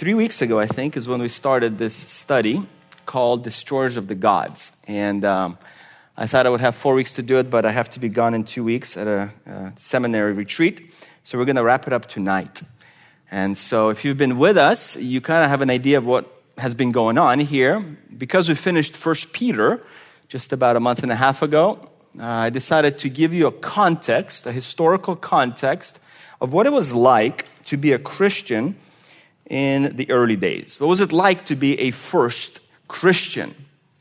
Three weeks ago, I think, is when we started this study called Destroyers of the Gods. And um, I thought I would have four weeks to do it, but I have to be gone in two weeks at a, a seminary retreat. So we're going to wrap it up tonight. And so if you've been with us, you kind of have an idea of what has been going on here. Because we finished First Peter just about a month and a half ago, uh, I decided to give you a context, a historical context of what it was like to be a Christian in the early days. What was it like to be a first Christian?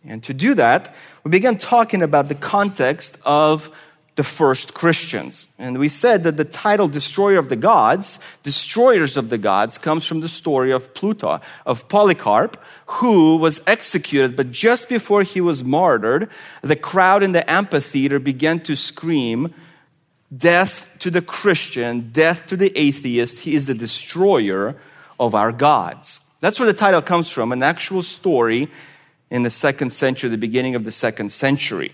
And to do that, we began talking about the context of the first Christians. And we said that the title Destroyer of the Gods, Destroyers of the Gods, comes from the story of Pluto, of Polycarp, who was executed, but just before he was martyred, the crowd in the amphitheater began to scream, Death to the Christian, death to the atheist, he is the destroyer of our gods. That's where the title comes from, an actual story in the second century, the beginning of the second century.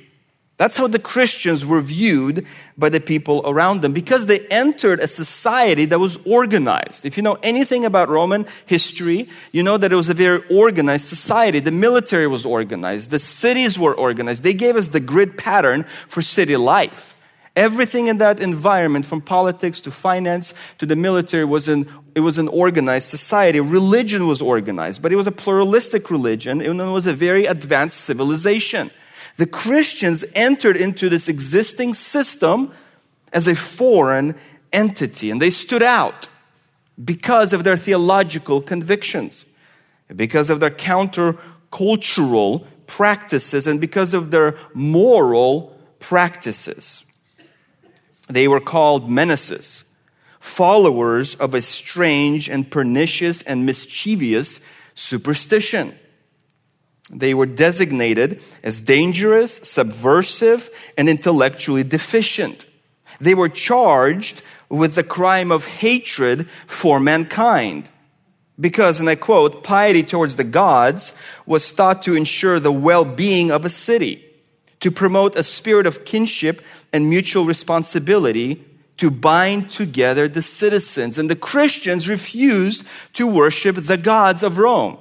That's how the Christians were viewed by the people around them because they entered a society that was organized. If you know anything about Roman history, you know that it was a very organized society. The military was organized, the cities were organized. They gave us the grid pattern for city life. Everything in that environment, from politics to finance to the military, was an, it was an organized society. Religion was organized, but it was a pluralistic religion, and it was a very advanced civilization. The Christians entered into this existing system as a foreign entity, and they stood out because of their theological convictions, because of their countercultural practices, and because of their moral practices. They were called menaces, followers of a strange and pernicious and mischievous superstition. They were designated as dangerous, subversive, and intellectually deficient. They were charged with the crime of hatred for mankind. Because, and I quote, piety towards the gods was thought to ensure the well being of a city to promote a spirit of kinship and mutual responsibility to bind together the citizens. And the Christians refused to worship the gods of Rome.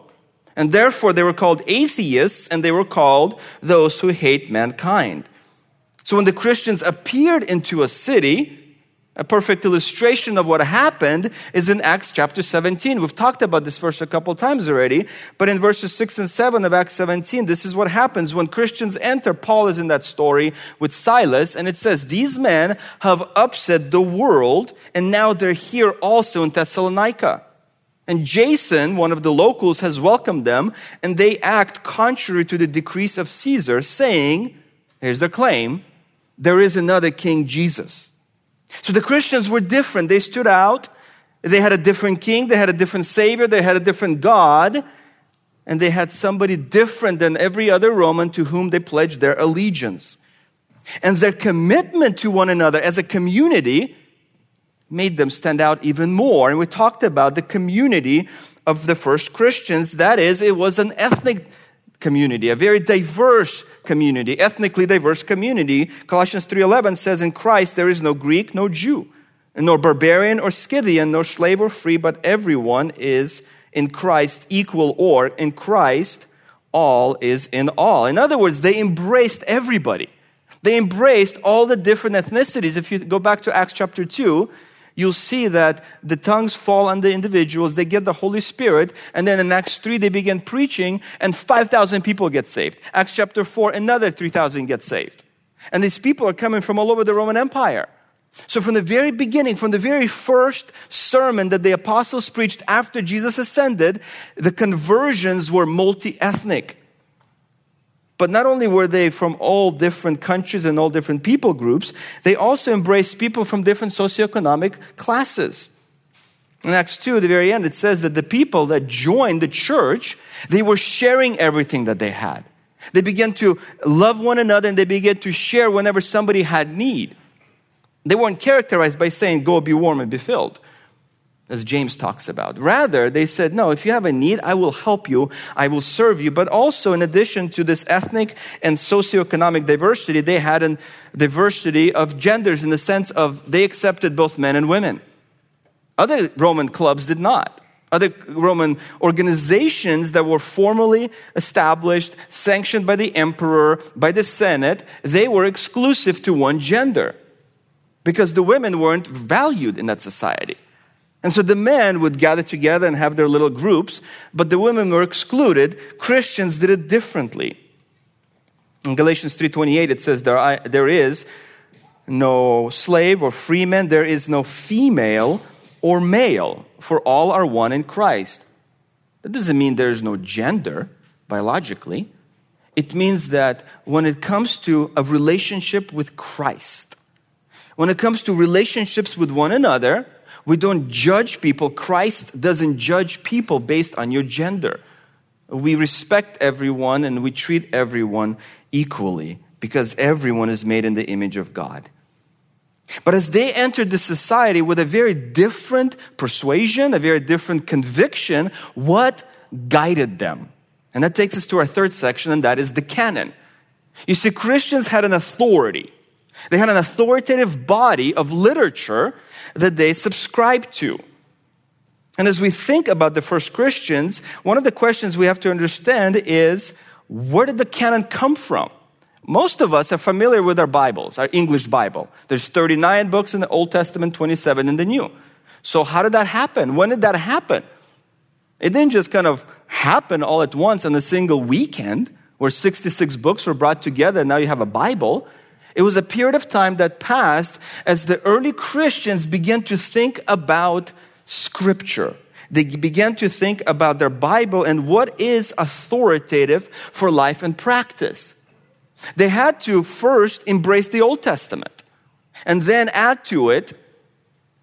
And therefore, they were called atheists and they were called those who hate mankind. So when the Christians appeared into a city, a perfect illustration of what happened is in Acts chapter 17. We've talked about this verse a couple times already, but in verses 6 and 7 of Acts 17, this is what happens when Christians enter. Paul is in that story with Silas, and it says, These men have upset the world, and now they're here also in Thessalonica. And Jason, one of the locals, has welcomed them, and they act contrary to the decrees of Caesar, saying, Here's their claim, there is another King Jesus. So the Christians were different. They stood out. They had a different king. They had a different savior. They had a different God. And they had somebody different than every other Roman to whom they pledged their allegiance. And their commitment to one another as a community made them stand out even more. And we talked about the community of the first Christians. That is, it was an ethnic community, a very diverse community, ethnically diverse community. Colossians 3:11 says in Christ there is no Greek, no Jew, nor barbarian or Scythian, nor slave or free, but everyone is in Christ equal or in Christ all is in all. In other words, they embraced everybody. They embraced all the different ethnicities. If you go back to Acts chapter 2, you'll see that the tongues fall on the individuals, they get the Holy Spirit, and then in Acts 3, they begin preaching, and 5,000 people get saved. Acts chapter 4, another 3,000 get saved. And these people are coming from all over the Roman Empire. So, from the very beginning, from the very first sermon that the apostles preached after Jesus ascended, the conversions were multi ethnic. But not only were they from all different countries and all different people groups, they also embraced people from different socioeconomic classes. In Acts 2, at the very end, it says that the people that joined the church, they were sharing everything that they had. They began to love one another and they began to share whenever somebody had need. They weren't characterized by saying, Go be warm and be filled as James talks about. Rather, they said, No, if you have a need, I will help you, I will serve you. But also, in addition to this ethnic and socioeconomic diversity, they had a diversity of genders in the sense of they accepted both men and women. Other Roman clubs did not. Other Roman organizations that were formally established, sanctioned by the emperor, by the Senate, they were exclusive to one gender because the women weren't valued in that society. And so the men would gather together and have their little groups, but the women were excluded. Christians did it differently. In Galatians 3:28 it says there, there is no slave or free man, there is no female or male, for all are one in Christ. That doesn't mean there's no gender biologically. It means that when it comes to a relationship with Christ, when it comes to relationships with one another, we don't judge people. Christ doesn't judge people based on your gender. We respect everyone and we treat everyone equally because everyone is made in the image of God. But as they entered the society with a very different persuasion, a very different conviction, what guided them? And that takes us to our third section, and that is the canon. You see, Christians had an authority. They had an authoritative body of literature that they subscribe to. And as we think about the first Christians, one of the questions we have to understand is where did the canon come from? Most of us are familiar with our Bibles, our English Bible. There's 39 books in the Old Testament, 27 in the New. So, how did that happen? When did that happen? It didn't just kind of happen all at once on a single weekend where 66 books were brought together and now you have a Bible. It was a period of time that passed as the early Christians began to think about Scripture. They began to think about their Bible and what is authoritative for life and practice. They had to first embrace the Old Testament and then add to it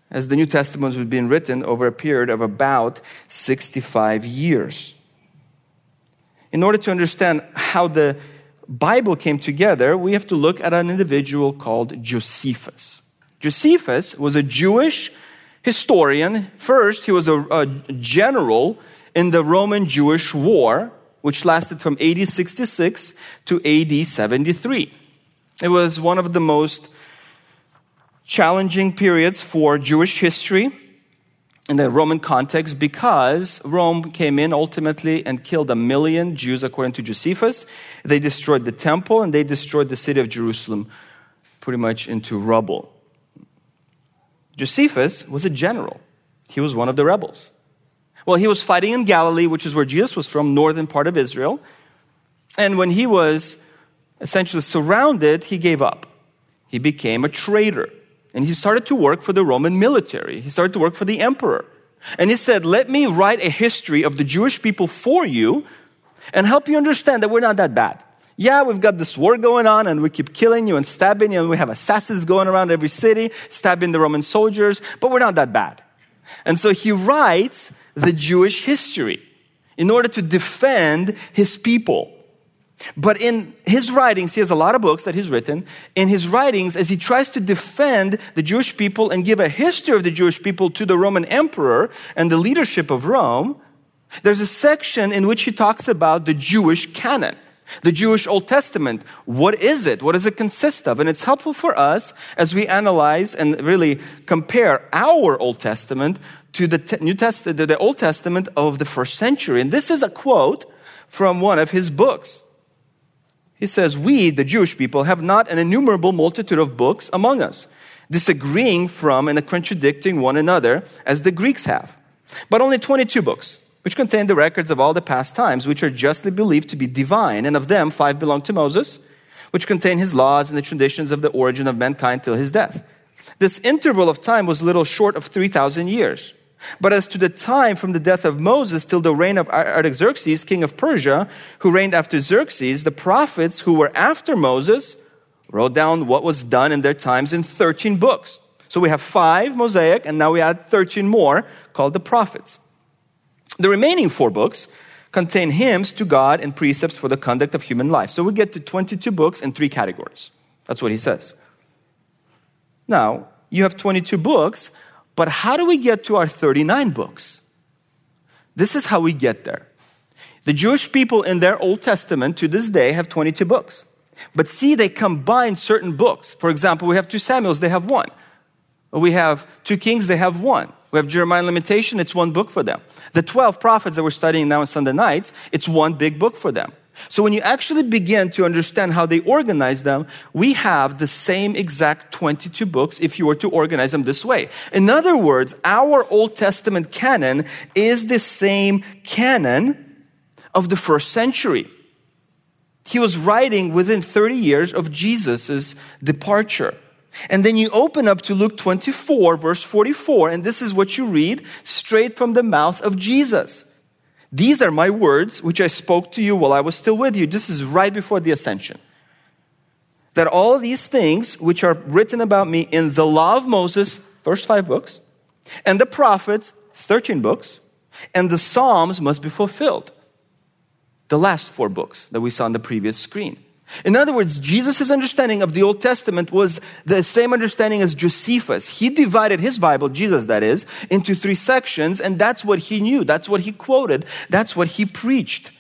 as the New Testament was being written over a period of about 65 years. In order to understand how the Bible came together, we have to look at an individual called Josephus. Josephus was a Jewish historian. First, he was a, a general in the Roman Jewish War, which lasted from AD 66 to AD 73. It was one of the most challenging periods for Jewish history in the Roman context because Rome came in ultimately and killed a million Jews, according to Josephus. They destroyed the temple and they destroyed the city of Jerusalem pretty much into rubble. Josephus was a general, he was one of the rebels. Well, he was fighting in Galilee, which is where Jesus was from, northern part of Israel. And when he was essentially surrounded, he gave up. He became a traitor. And he started to work for the Roman military. He started to work for the emperor. And he said, Let me write a history of the Jewish people for you and help you understand that we're not that bad. Yeah, we've got this war going on and we keep killing you and stabbing you and we have assassins going around every city, stabbing the Roman soldiers, but we're not that bad. And so he writes the Jewish history in order to defend his people. But in his writings, he has a lot of books that he's written. In his writings, as he tries to defend the Jewish people and give a history of the Jewish people to the Roman emperor and the leadership of Rome, there's a section in which he talks about the Jewish canon. The Jewish Old Testament, what is it? What does it consist of? And it's helpful for us as we analyze and really compare our Old Testament to the New Testament, the Old Testament of the first century. And this is a quote from one of his books. He says, We, the Jewish people, have not an innumerable multitude of books among us, disagreeing from and contradicting one another, as the Greeks have, but only 22 books, which contain the records of all the past times, which are justly believed to be divine, and of them five belong to Moses, which contain his laws and the traditions of the origin of mankind till his death. This interval of time was little short of 3,000 years. But as to the time from the death of Moses till the reign of Artaxerxes, king of Persia, who reigned after Xerxes, the prophets who were after Moses wrote down what was done in their times in 13 books. So we have five Mosaic, and now we add 13 more called the prophets. The remaining four books contain hymns to God and precepts for the conduct of human life. So we get to 22 books in three categories. That's what he says. Now, you have 22 books, but how do we get to our 39 books? This is how we get there. The Jewish people in their Old Testament to this day have 22 books. But see, they combine certain books. For example, we have two Samuels, they have one. We have two Kings, they have one. We have Jeremiah and Lamentation, it's one book for them. The 12 prophets that we're studying now on Sunday nights, it's one big book for them. So when you actually begin to understand how they organize them, we have the same exact 22 books if you were to organize them this way. In other words, our Old Testament canon is the same canon of the first century. He was writing within 30 years of Jesus' departure. And then you open up to Luke 24, verse 44, and this is what you read straight from the mouth of Jesus. These are my words which I spoke to you while I was still with you. This is right before the ascension. That all these things which are written about me in the law of Moses, first five books, and the prophets, 13 books, and the Psalms must be fulfilled. The last four books that we saw on the previous screen. In other words, Jesus' understanding of the Old Testament was the same understanding as Josephus. He divided his Bible, Jesus that is, into three sections, and that's what he knew. That's what he quoted. That's what he preached.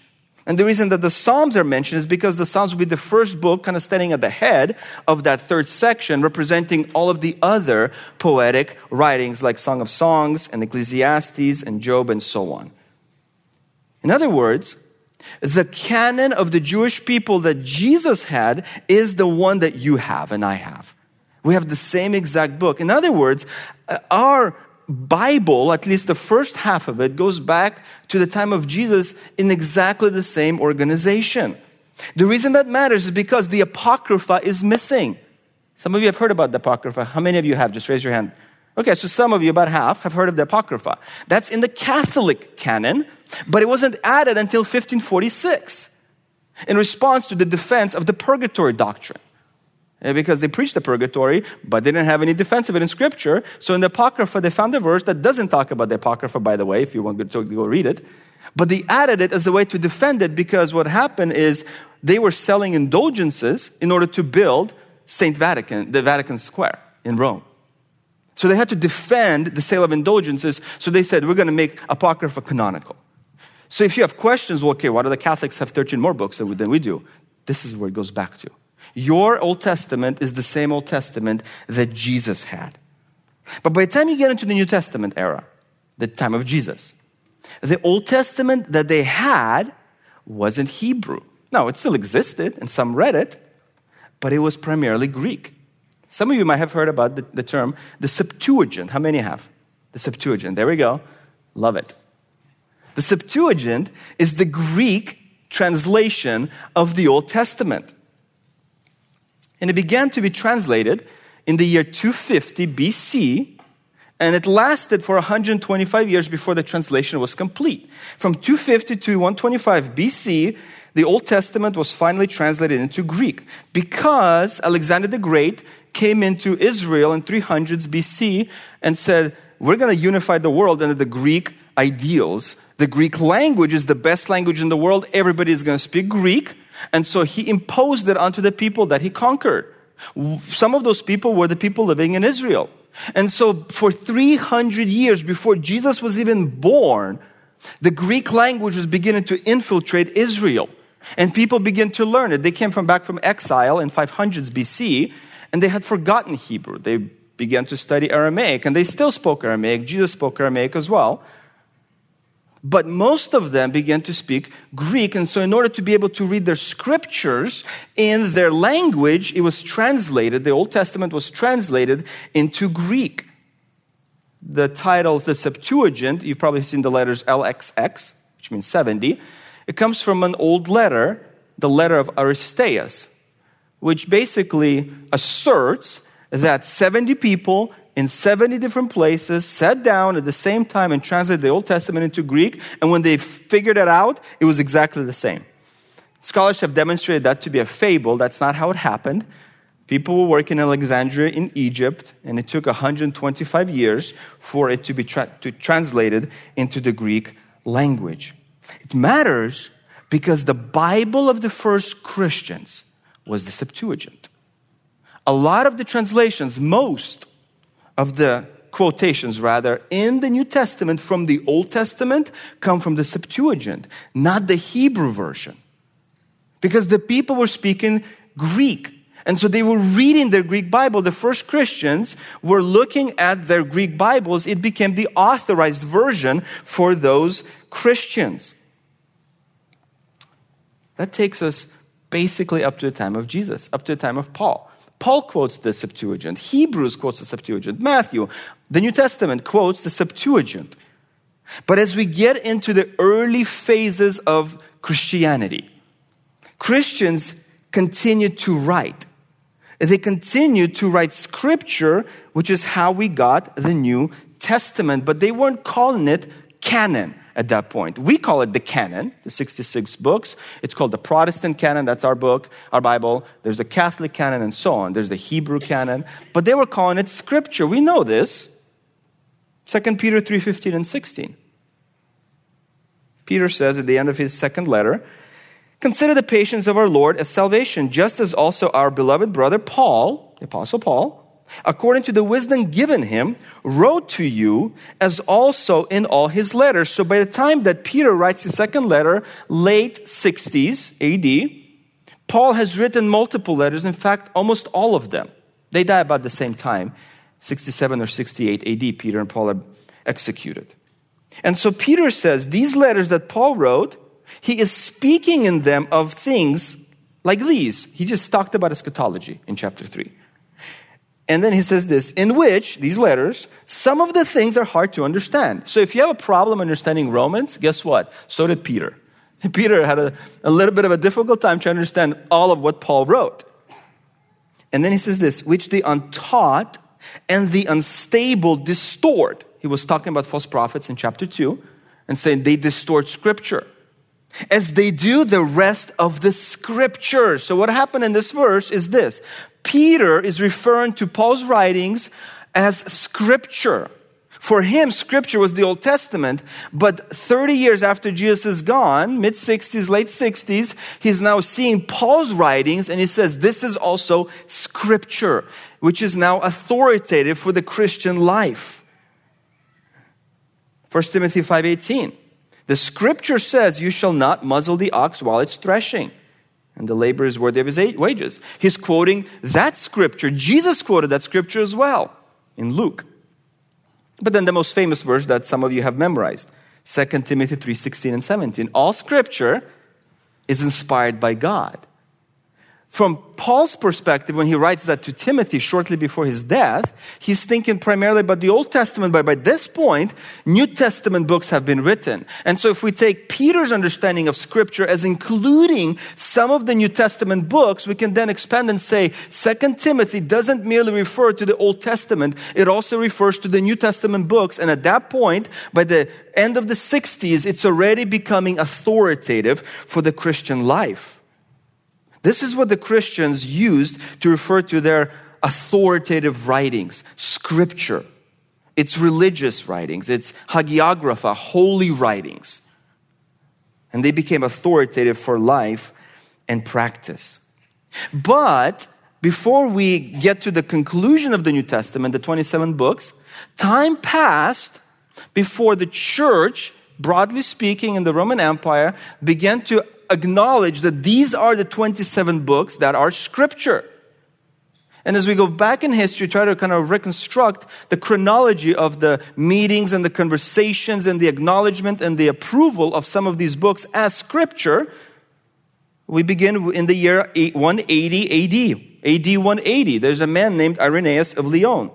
And the reason that the Psalms are mentioned is because the Psalms will be the first book kind of standing at the head of that third section, representing all of the other poetic writings like Song of Songs and Ecclesiastes and Job and so on. In other words, the canon of the Jewish people that Jesus had is the one that you have and I have. We have the same exact book. In other words, uh, our Bible, at least the first half of it, goes back to the time of Jesus in exactly the same organization. The reason that matters is because the Apocrypha is missing. Some of you have heard about the Apocrypha. How many of you have? Just raise your hand. Okay, so some of you, about half, have heard of the Apocrypha. That's in the Catholic canon, but it wasn't added until 1546 in response to the defense of the purgatory doctrine. Because they preached the purgatory, but they didn't have any defense of it in Scripture. So in the Apocrypha, they found a verse that doesn't talk about the Apocrypha, by the way, if you want to go read it. But they added it as a way to defend it because what happened is they were selling indulgences in order to build St. Vatican, the Vatican Square in Rome. So they had to defend the sale of indulgences. So they said, we're going to make Apocrypha canonical. So if you have questions, well, okay, why do the Catholics have 13 more books than we do? This is where it goes back to. Your Old Testament is the same Old Testament that Jesus had. But by the time you get into the New Testament era, the time of Jesus, the Old Testament that they had wasn't Hebrew. Now, it still existed, and some read it, but it was primarily Greek. Some of you might have heard about the, the term the Septuagint. How many have? The Septuagint. There we go. Love it. The Septuagint is the Greek translation of the Old Testament. And it began to be translated in the year 250 BC, and it lasted for 125 years before the translation was complete. From 250 to 125 BC, the Old Testament was finally translated into Greek because Alexander the Great came into Israel in 300s BC and said, We're going to unify the world under the Greek ideals. The Greek language is the best language in the world. Everybody is going to speak Greek. And so he imposed it onto the people that he conquered. Some of those people were the people living in Israel. And so for 300 years before Jesus was even born, the Greek language was beginning to infiltrate Israel. And people began to learn it. They came from back from exile in 500s BC and they had forgotten Hebrew. They began to study Aramaic, and they still spoke Aramaic. Jesus spoke Aramaic as well. But most of them began to speak Greek, and so in order to be able to read their scriptures in their language, it was translated, the Old Testament was translated into Greek. The titles, the Septuagint, you've probably seen the letters LXX, which means 70. It comes from an old letter, the letter of Aristeas, which basically asserts that 70 people in 70 different places sat down at the same time and translated the Old Testament into Greek, and when they figured it out, it was exactly the same. Scholars have demonstrated that to be a fable. That's not how it happened. People were working in Alexandria in Egypt, and it took 125 years for it to be tra- to translated into the Greek language. It matters because the Bible of the first Christians was the Septuagint. A lot of the translations, most of the quotations rather, in the New Testament from the Old Testament come from the Septuagint, not the Hebrew version. Because the people were speaking Greek. And so they were reading their Greek Bible. The first Christians were looking at their Greek Bibles. It became the authorized version for those Christians. That takes us basically up to the time of Jesus, up to the time of Paul. Paul quotes the Septuagint. Hebrews quotes the Septuagint. Matthew, the New Testament, quotes the Septuagint. But as we get into the early phases of Christianity, Christians continue to write. They continue to write scripture, which is how we got the New Testament, but they weren't calling it canon at that point. We call it the canon, the 66 books. It's called the Protestant canon, that's our book, our Bible. There's the Catholic canon and so on. There's the Hebrew canon, but they were calling it scripture. We know this. 2 Peter 3:15 and 16. Peter says at the end of his second letter, Consider the patience of our Lord as salvation, just as also our beloved brother Paul, the Apostle Paul, according to the wisdom given him, wrote to you as also in all his letters. So by the time that Peter writes his second letter, late 60s AD, Paul has written multiple letters, in fact, almost all of them. They die about the same time, 67 or 68 AD, Peter and Paul are executed. And so Peter says these letters that Paul wrote, he is speaking in them of things like these. He just talked about eschatology in chapter 3. And then he says this, in which, these letters, some of the things are hard to understand. So if you have a problem understanding Romans, guess what? So did Peter. Peter had a, a little bit of a difficult time to understand all of what Paul wrote. And then he says this, which the untaught and the unstable distort. He was talking about false prophets in chapter 2 and saying they distort scripture as they do the rest of the scripture. So what happened in this verse is this. Peter is referring to Paul's writings as scripture. For him, scripture was the Old Testament, but 30 years after Jesus is gone, mid 60s, late 60s, he's now seeing Paul's writings and he says, this is also scripture, which is now authoritative for the Christian life. 1 Timothy 5:18. The scripture says, You shall not muzzle the ox while it's threshing, and the labor is worthy of his wages. He's quoting that scripture. Jesus quoted that scripture as well in Luke. But then the most famous verse that some of you have memorized 2 Timothy 3 16 and 17. All scripture is inspired by God from Paul's perspective, when he writes that to Timothy shortly before his death, he's thinking primarily about the Old Testament, but by this point, New Testament books have been written. And so if we take Peter's understanding of Scripture as including some of the New Testament books, we can then expand and say, Second Timothy doesn't merely refer to the Old Testament, it also refers to the New Testament books. And at that point, by the end of the 60s, it's already becoming authoritative for the Christian life. This is what the Christians used to refer to their authoritative writings, scripture. It's religious writings, it's hagiographa, holy writings. And they became authoritative for life and practice. But before we get to the conclusion of the New Testament, the 27 books, time passed before the church, broadly speaking, in the Roman Empire, began to acknowledge that these are the 27 books that are scripture. And as we go back in history, try to kind of reconstruct the chronology of the meetings and the conversations and the acknowledgement and the approval of some of these books as scripture, we begin in the year 180 AD. AD 180. There's a man named Irenaeus of Lyon.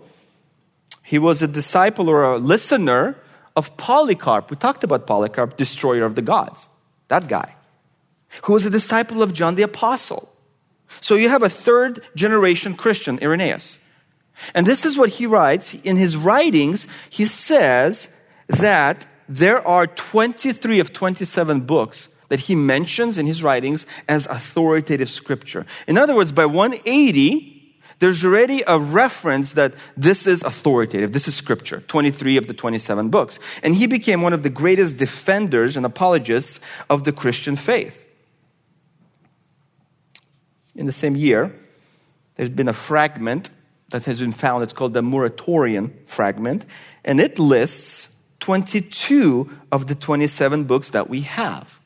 He was a disciple or a listener of Polycarp. We talked about Polycarp, destroyer of the gods. That guy who was a disciple of John the Apostle. So you have a third generation Christian, Irenaeus. And this is what he writes. In his writings, he says that there are 23 of 27 books that he mentions in his writings as authoritative scripture. In other words, by 180, there's already a reference that this is authoritative. This is scripture, 23 of the 27 books. And he became one of the greatest defenders and apologists of the Christian faith in the same year, there's been a fragment that has been found. It's called the Muratorian fragment, and it lists 22 of the 27 books that we have.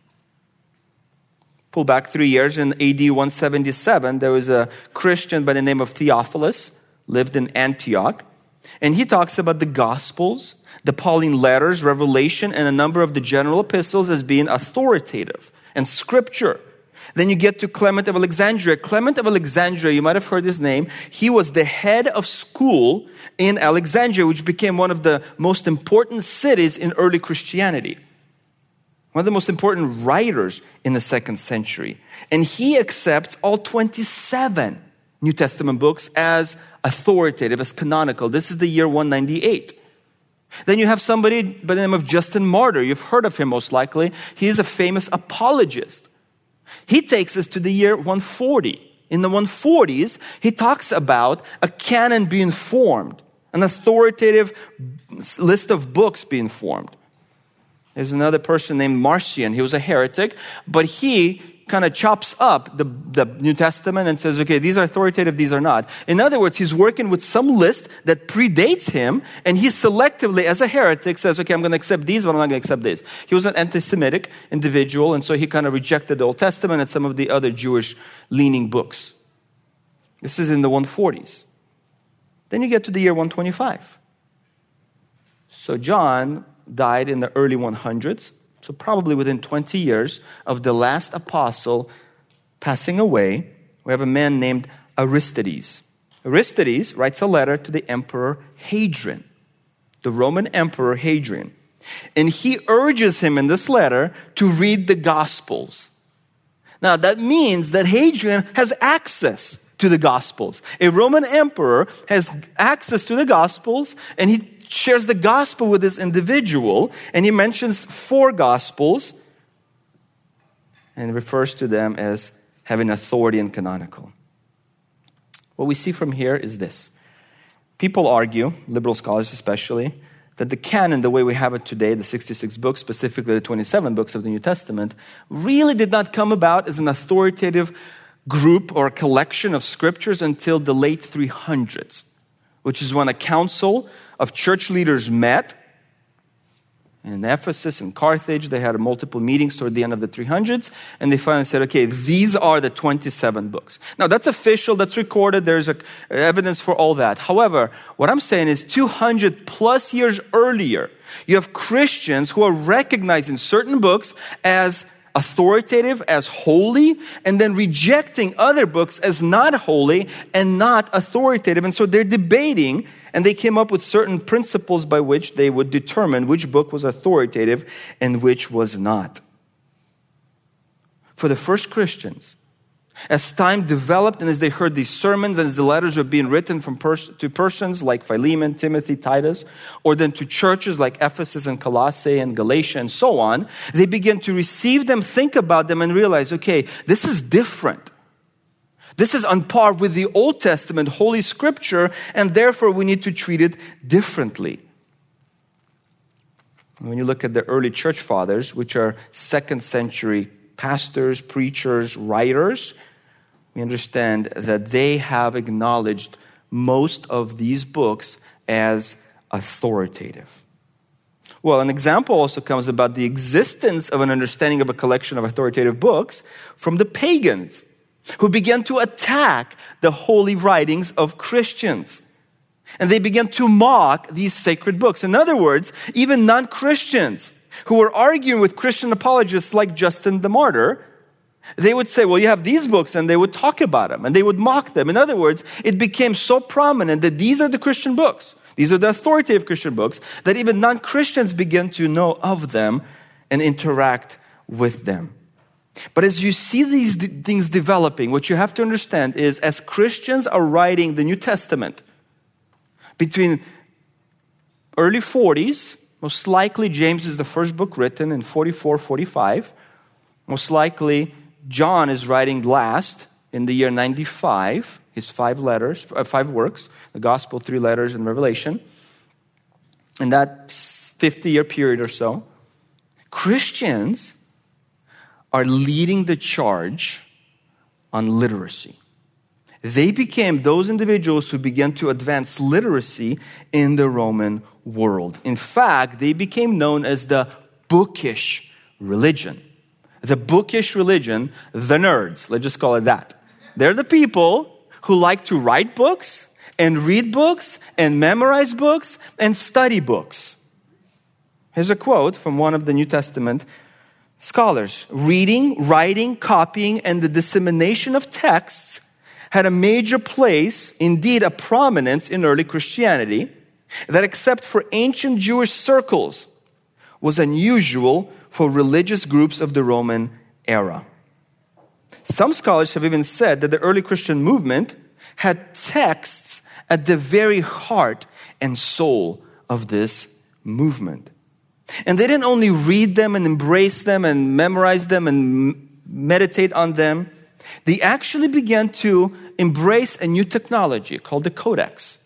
Pull back three years in AD 177, there was a Christian by the name of Theophilus, lived in Antioch. And he talks about the Gospels, the Pauline letters, Revelation, and a number of the general epistles as being authoritative and scripture. Then you get to Clement of Alexandria. Clement of Alexandria, you might have heard his name. He was the head of school in Alexandria, which became one of the most important cities in early Christianity. One of the most important writers in the second century. And he accepts all 27 New Testament books as authoritative, as canonical. This is the year 198. Then you have somebody by the name of Justin Martyr. You've heard of him most likely. He is a famous apologist. He takes us to the year 140. In the 140s, he talks about a canon being formed, an authoritative list of books being formed. There's another person named Marcion. He was a heretic, but he kind of chops up the, the New Testament and says, okay, these are authoritative, these are not. In other words, he's working with some list that predates him, and he selectively, as a heretic, says, okay, I'm going to accept these, but I'm not going to accept this. He was an anti Semitic individual, and so he kind of rejected the Old Testament and some of the other Jewish leaning books. This is in the 140s. Then you get to the year 125. So John died in the early 100s. So, probably within 20 years of the last apostle passing away, we have a man named Aristides. Aristides writes a letter to the emperor Hadrian, the Roman emperor Hadrian. And he urges him in this letter to read the Gospels. Now, that means that Hadrian has access to the Gospels. A Roman emperor has access to the Gospels, and he shares the gospel with this individual, and he mentions four gospels and refers to them as having authority and canonical. What we see from here is this people argue, liberal scholars especially, that the canon, the way we have it today, the 66 books, specifically the 27 books of the New Testament, really did not come about as an authoritative group or collection of scriptures until the late 300s, which is when a council of church leaders met in Ephesus and Carthage. They had multiple meetings toward the end of the 300s, and they finally said, okay, these are the 27 books. Now, that's official, that's recorded, there's a, evidence for all that. However, what I'm saying is 200 plus years earlier, you have Christians who are recognizing certain books as authoritative, as holy, and then rejecting other books as not holy and not authoritative. And so they're debating and they came up with certain principles by which they would determine which book was authoritative and which was not. For the first Christians, as time developed and as they heard these sermons and as the letters were being written from pers- to persons like Philemon, Timothy, Titus, or then to churches like Ephesus and Colossae and Galatia and so on, they began to receive them, think about them, and realize, okay, this is different. This is on par with the Old Testament, Holy Scripture, and therefore we need to treat it differently. When you look at the early church fathers, which are second century pastors, preachers, writers, we understand that they have acknowledged most of these books as authoritative. Well, an example also comes about the existence of an understanding of a collection of authoritative books from the pagans who began to attack the holy writings of Christians. And they began to mock these sacred books. In other words, even non Christians who were arguing with Christian apologists like Justin the Martyr, they would say, Well, you have these books, and they would talk about them and they would mock them. In other words, it became so prominent that these are the Christian books, these are the authoritative Christian books, that even non Christians began to know of them and interact with them. But as you see these things developing, what you have to understand is as Christians are writing the New Testament, between early 40s, most likely James is the first book written in 44, 45. Most likely John is writing last in the year 95, his five letters, uh, five works, the gospel, three letters, and Revelation. In that 50 year period or so, Christians are leading the charge on literacy. They became those individuals who began to advance literacy in the Roman world. In fact, they became known as the bookish religion. the bookish religion, the nerds. Let's just call it that. They're the people who like to write books and read books and memorize books and study books. Here's a quote from one of the New Testament scholars Reading, writing, copying, and the dissemination of texts had a major place, indeed a prominence in early Christianity, that except for ancient Jewish circles was unusual for religious groups of the Roman era. Some scholars have even said that the early Christian movement had texts at the very heart and soul of this movement. And they didn't only read them and embrace them and memorize them and meditate on them, they actually began to embrace a new technology called the Codex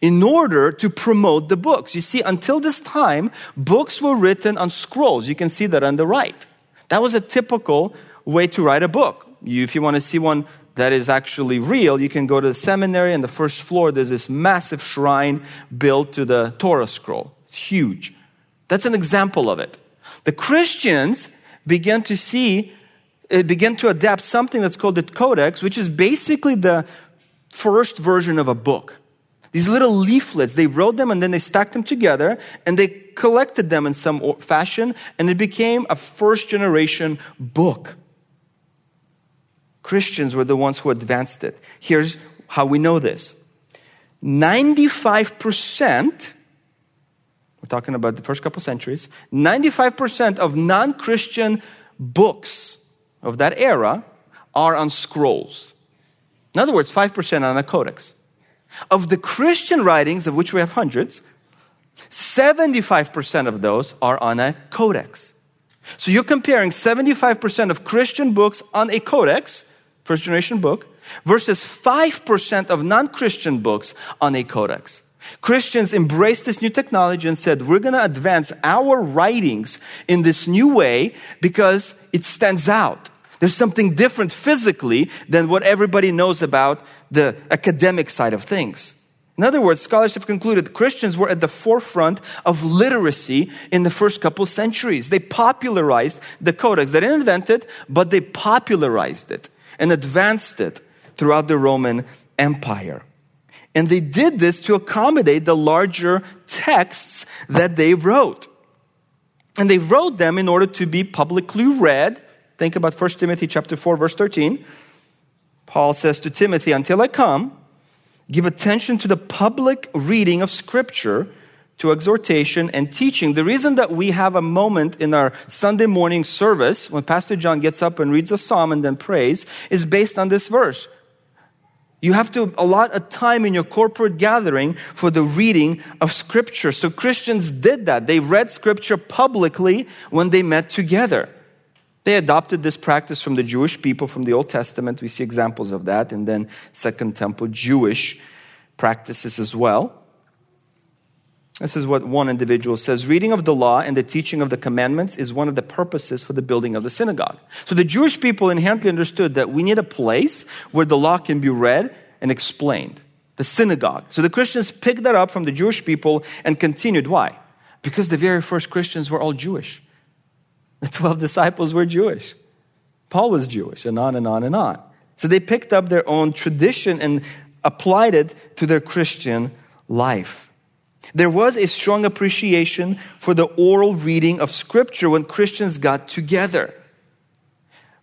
in order to promote the books. You see, until this time, books were written on scrolls. You can see that on the right. That was a typical way to write a book. You, if you want to see one that is actually real, you can go to the seminary and the first floor. There's this massive shrine built to the Torah scroll. It's huge. That's an example of it. The Christians began to see, uh, began to adapt something that's called the Codex, which is basically the first version of a book. These little leaflets, they wrote them and then they stacked them together and they collected them in some fashion and it became a first generation book. Christians were the ones who advanced it. Here's how we know this 95%, we're talking about the first couple centuries, 95% of non Christian books of that era are on scrolls. In other words, 5% on a codex. Of the Christian writings, of which we have hundreds, 75% of those are on a codex. So you're comparing 75% of Christian books on a codex first generation book, versus 5% of non Christian books on a codex. Christians embraced this new technology and said, We're going to advance our writings in this new way because it stands out. There's something different physically than what everybody knows about the academic side of things. In other words, scholars have concluded Christians were at the forefront of literacy in the first couple centuries. They popularized the codex. They didn't invent it, but they popularized it and advanced it throughout the Roman Empire. And they did this to accommodate the larger texts that they wrote. And they wrote them in order to be publicly read. Think about 1 Timothy chapter 4 verse 13. Paul says to Timothy, "Until I come, give attention to the public reading of scripture, to exhortation and teaching. The reason that we have a moment in our Sunday morning service when Pastor John gets up and reads a psalm and then prays is based on this verse. You have to allot a time in your corporate gathering for the reading of scripture. So Christians did that. They read scripture publicly when they met together. They adopted this practice from the Jewish people from the Old Testament. We see examples of that. And then Second Temple Jewish practices as well. This is what one individual says reading of the law and the teaching of the commandments is one of the purposes for the building of the synagogue. So the Jewish people inherently understood that we need a place where the law can be read and explained the synagogue. So the Christians picked that up from the Jewish people and continued. Why? Because the very first Christians were all Jewish. The 12 disciples were Jewish. Paul was Jewish, and on and on and on. So they picked up their own tradition and applied it to their Christian life. There was a strong appreciation for the oral reading of Scripture when Christians got together.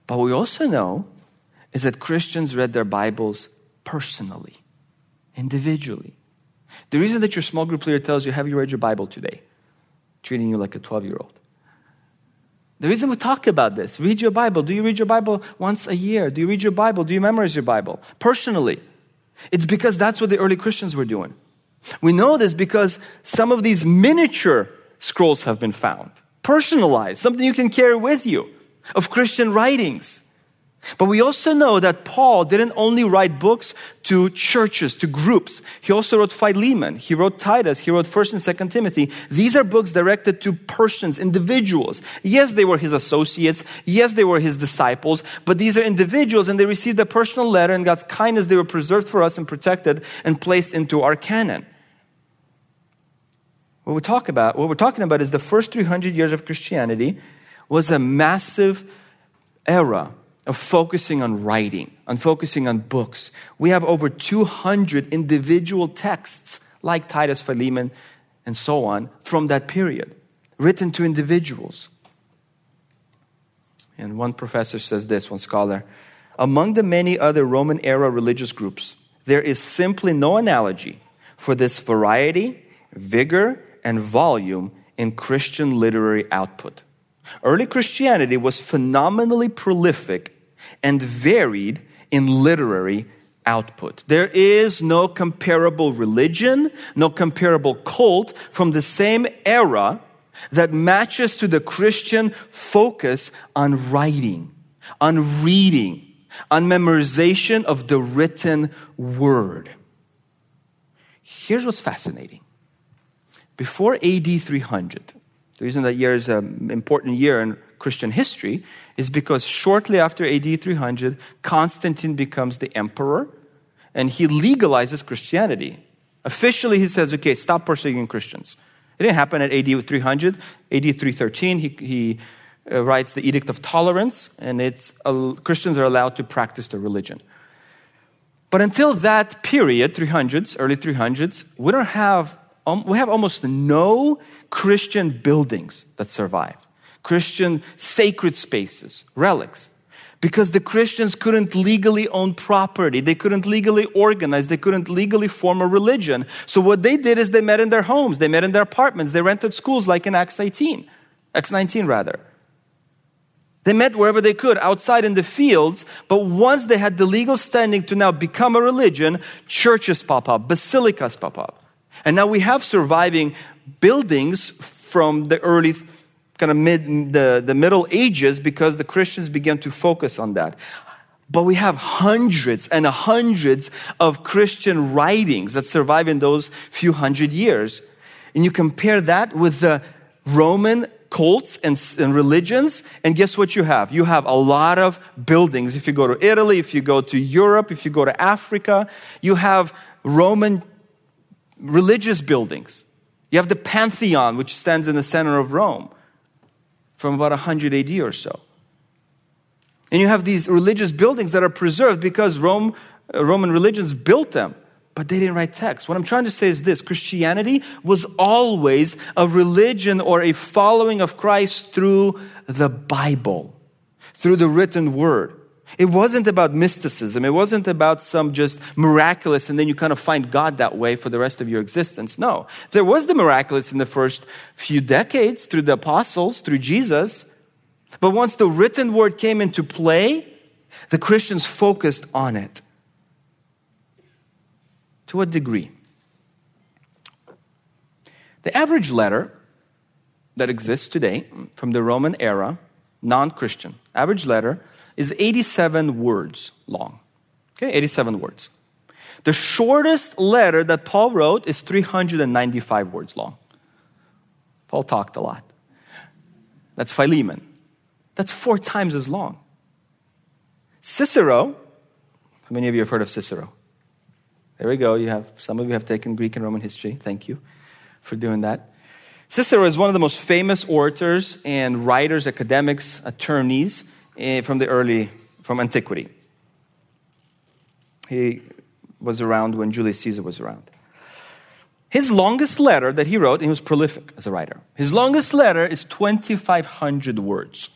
But we also know is that Christians read their Bibles personally, individually. The reason that your small group leader tells you, Have you read your Bible today? treating you like a 12 year old. The reason we talk about this read your Bible. Do you read your Bible once a year? Do you read your Bible? Do you memorize your Bible? Personally. It's because that's what the early Christians were doing. We know this because some of these miniature scrolls have been found, personalized, something you can carry with you of Christian writings. But we also know that Paul didn't only write books to churches, to groups. He also wrote Philemon. He wrote Titus. He wrote 1st and 2nd Timothy. These are books directed to persons, individuals. Yes, they were his associates. Yes, they were his disciples. But these are individuals and they received a personal letter and God's kindness. They were preserved for us and protected and placed into our canon. What we talk about, what we're talking about is the first 300 years of Christianity was a massive era of focusing on writing, on focusing on books. We have over 200 individual texts like Titus, Philemon, and so on from that period, written to individuals. And one professor says this, one scholar Among the many other Roman era religious groups, there is simply no analogy for this variety, vigor, and volume in Christian literary output. Early Christianity was phenomenally prolific and varied in literary output. There is no comparable religion, no comparable cult from the same era that matches to the Christian focus on writing, on reading, on memorization of the written word. Here's what's fascinating. Before AD 300, the reason that year is an important year in Christian history is because shortly after AD 300, Constantine becomes the emperor and he legalizes Christianity. Officially, he says, okay, stop persecuting Christians. It didn't happen at AD 300. AD 313, he, he uh, writes the Edict of Tolerance, and it's uh, Christians are allowed to practice their religion. But until that period, 300s, early 300s, we don't have, um, we have almost no Christian buildings that survive. Christian sacred spaces, relics. Because the Christians couldn't legally own property. They couldn't legally organize. They couldn't legally form a religion. So what they did is they met in their homes. They met in their apartments. They rented schools like in Acts 18. Acts 19 rather. They met wherever they could, outside in the fields, but once they had the legal standing to now become a religion, churches pop up, basilicas pop up. And now we have surviving buildings from the early kind of mid the, the middle ages because the christians began to focus on that but we have hundreds and hundreds of christian writings that survive in those few hundred years and you compare that with the roman cults and, and, religions, and guess what you have? You have a lot of buildings. If you go to Italy, if you go to Europe, if you go to Africa, you have Roman religious buildings. You have the Pantheon, which stands in the center of Rome from about 100 AD or so. And you have these religious buildings that are preserved because Rome, uh, Roman religions built them, but they didn't write text. What I'm trying to say is this Christianity was always a religion or a following of Christ through the Bible, through the written word. It wasn't about mysticism. It wasn't about some just miraculous and then you kind of find God that way for the rest of your existence. No. There was the miraculous in the first few decades through the apostles, through Jesus. But once the written word came into play, the Christians focused on it. To what degree? The average letter that exists today from the Roman era, non Christian, average letter is 87 words long. Okay, 87 words. The shortest letter that Paul wrote is 395 words long. Paul talked a lot. That's Philemon. That's four times as long. Cicero, how many of you have heard of Cicero? There we go. You have some of you have taken Greek and Roman history. Thank you for doing that. Cicero is one of the most famous orators and writers, academics, attorneys Eh, from the early, from antiquity. He was around when Julius Caesar was around. His longest letter that he wrote, and he was prolific as a writer, his longest letter is 2,500 words.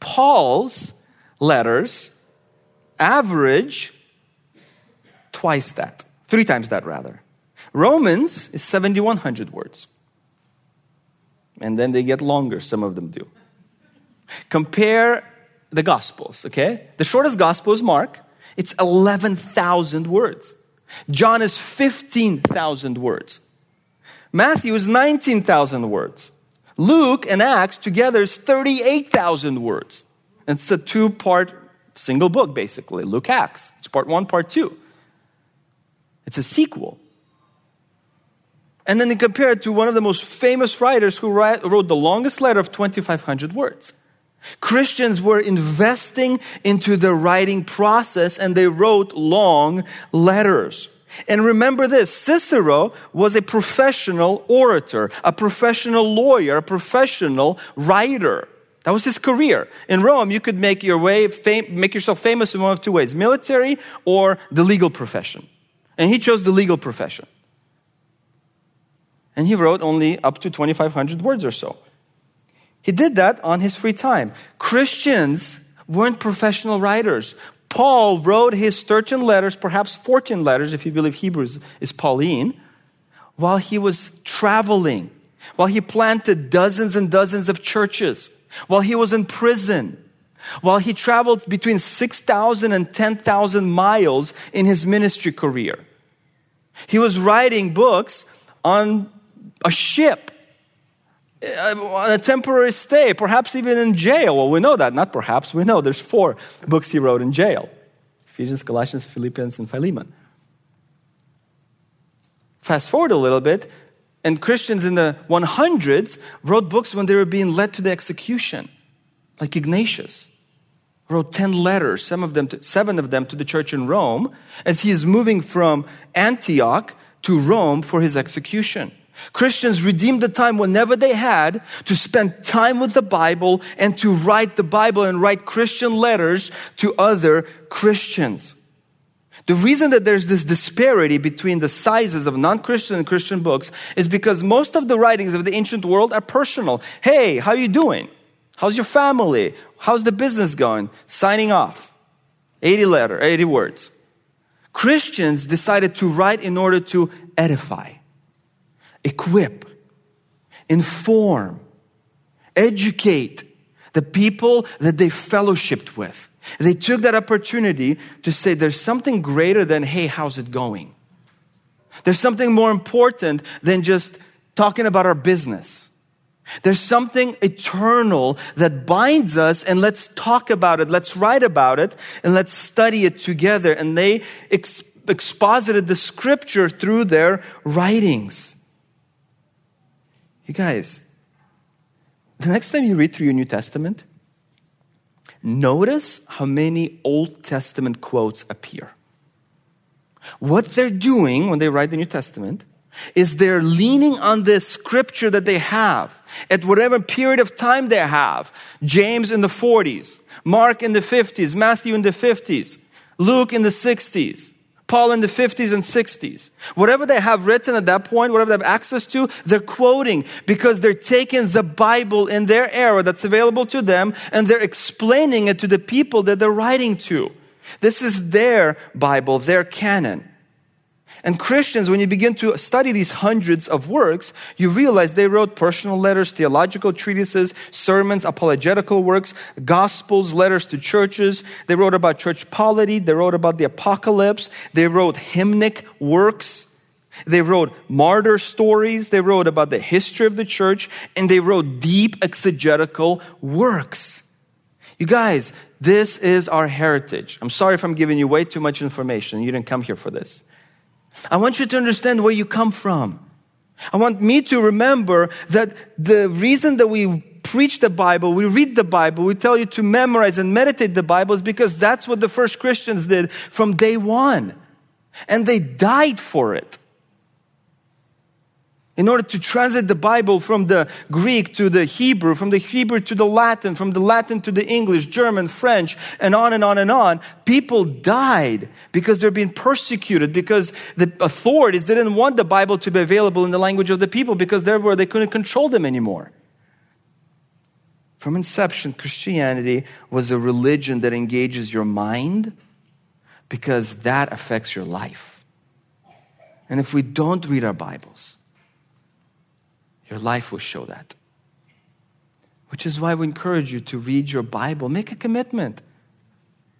Paul's letters average twice that, three times that rather. Romans is 7,100 words. And then they get longer, some of them do. Compare the Gospels, okay? The shortest Gospel is Mark, it's 11,000 words. John is 15,000 words. Matthew is 19,000 words. Luke and Acts together is 38,000 words. It's a two part single book, basically. Luke Acts. It's part one, part two. It's a sequel. And then they compare it to one of the most famous writers who wrote the longest letter of 2,500 words. Christians were investing into the writing process and they wrote long letters. And remember this Cicero was a professional orator, a professional lawyer, a professional writer. That was his career. In Rome, you could make your way, fam- make yourself famous in one of two ways military or the legal profession. And he chose the legal profession. And he wrote only up to 2,500 words or so. He did that on his free time. Christians weren't professional writers. Paul wrote his 13 letters, perhaps 14 letters, if you believe Hebrews is Pauline, while he was traveling, while he planted dozens and dozens of churches while he was in prison, while he traveled between 6,000 and 10,000 miles in his ministry career. He was writing books on a ship, on a temporary stay, perhaps even in jail. Well, we know that. Not perhaps, we know there's four books he wrote in jail Ephesians, Galatians, Philippians, and Philemon. Fast forward a little bit, and Christians in the 100s wrote books when they were being led to the execution, like Ignatius wrote 10 letters, some of them to, seven of them to the church in Rome, as he is moving from Antioch to Rome for his execution. Christians redeemed the time whenever they had to spend time with the Bible and to write the Bible and write Christian letters to other Christians. The reason that there's this disparity between the sizes of non Christian and Christian books is because most of the writings of the ancient world are personal. Hey, how are you doing? How's your family? How's the business going? Signing off. 80 letter, 80 words. Christians decided to write in order to edify, equip, inform, educate the people that they fellowshipped with. They took that opportunity to say there's something greater than, hey, how's it going? There's something more important than just talking about our business. There's something eternal that binds us, and let's talk about it, let's write about it, and let's study it together. And they ex- exposited the scripture through their writings. You guys, the next time you read through your New Testament, Notice how many Old Testament quotes appear. What they're doing when they write the New Testament is they're leaning on the scripture that they have at whatever period of time they have. James in the 40s, Mark in the 50s, Matthew in the 50s, Luke in the 60s. Paul in the 50s and 60s. Whatever they have written at that point, whatever they have access to, they're quoting because they're taking the Bible in their era that's available to them and they're explaining it to the people that they're writing to. This is their Bible, their canon. And Christians, when you begin to study these hundreds of works, you realize they wrote personal letters, theological treatises, sermons, apologetical works, gospels, letters to churches. They wrote about church polity. They wrote about the apocalypse. They wrote hymnic works. They wrote martyr stories. They wrote about the history of the church. And they wrote deep exegetical works. You guys, this is our heritage. I'm sorry if I'm giving you way too much information. You didn't come here for this. I want you to understand where you come from. I want me to remember that the reason that we preach the Bible, we read the Bible, we tell you to memorize and meditate the Bible is because that's what the first Christians did from day one. And they died for it in order to translate the Bible from the Greek to the Hebrew, from the Hebrew to the Latin, from the Latin to the English, German, French, and on and on and on, people died because they're being persecuted, because the authorities didn't want the Bible to be available in the language of the people because therefore they couldn't control them anymore. From inception, Christianity was a religion that engages your mind because that affects your life. And if we don't read our Bibles, your life will show that. Which is why we encourage you to read your Bible. Make a commitment.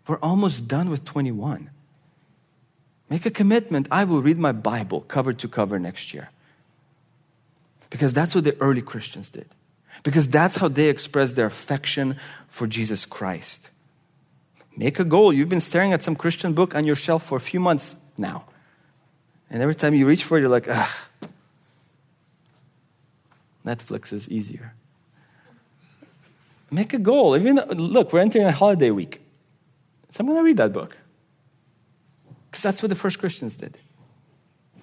We're almost done with 21. Make a commitment. I will read my Bible cover to cover next year. Because that's what the early Christians did. Because that's how they expressed their affection for Jesus Christ. Make a goal. You've been staring at some Christian book on your shelf for a few months now. And every time you reach for it, you're like, ah, Netflix is easier. Make a goal. Even look, we're entering a holiday week. So I'm going to read that book. Because that's what the first Christians did.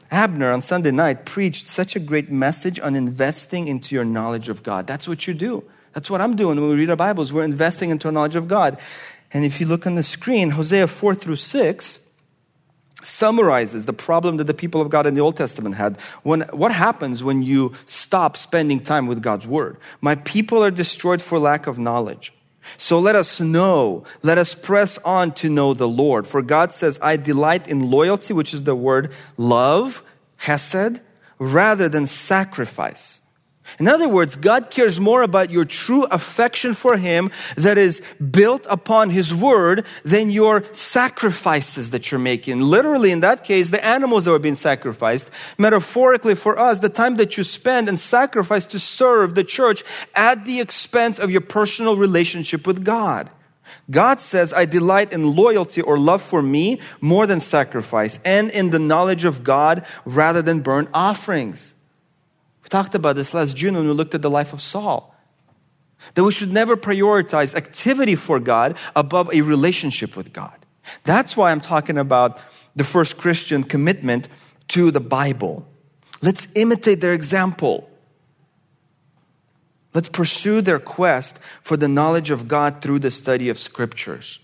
Abner on Sunday night preached such a great message on investing into your knowledge of God. That's what you do. That's what I'm doing when we read our Bibles. We're investing into a knowledge of God. And if you look on the screen, Hosea 4 through 6 summarizes the problem that the people of God in the Old Testament had. When, what happens when you stop spending time with God's Word? My people are destroyed for lack of knowledge. So let us know, let us press on to know the Lord. For God says, I delight in loyalty, which is the word love, hesed, rather than sacrifice. In other words, God cares more about your true affection for Him that is built upon His Word than your sacrifices that you're making. Literally, in that case, the animals that were being sacrificed. Metaphorically, for us, the time that you spend and sacrifice to serve the church at the expense of your personal relationship with God. God says, I delight in loyalty or love for me more than sacrifice and in the knowledge of God rather than burnt offerings talked about this last June when we looked at the life of Saul. That we should never prioritize activity for God above a relationship with God. That's why I'm talking about the first Christian commitment to the Bible. Let's imitate their example. Let's pursue their quest for the knowledge of God through the study of scriptures.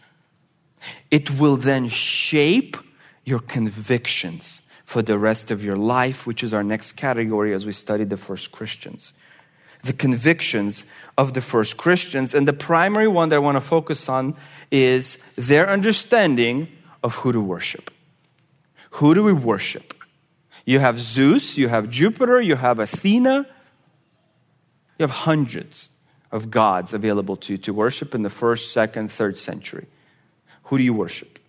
It will then shape your convictions for the rest of your life, which is our next category as we study the first Christians. The convictions of the first Christians. And the primary one that I want to focus on is their understanding of who to worship. Who do we worship? You have Zeus, you have Jupiter, you have Athena, you have hundreds of gods available to you to worship in the first, second, third century. Who do you worship?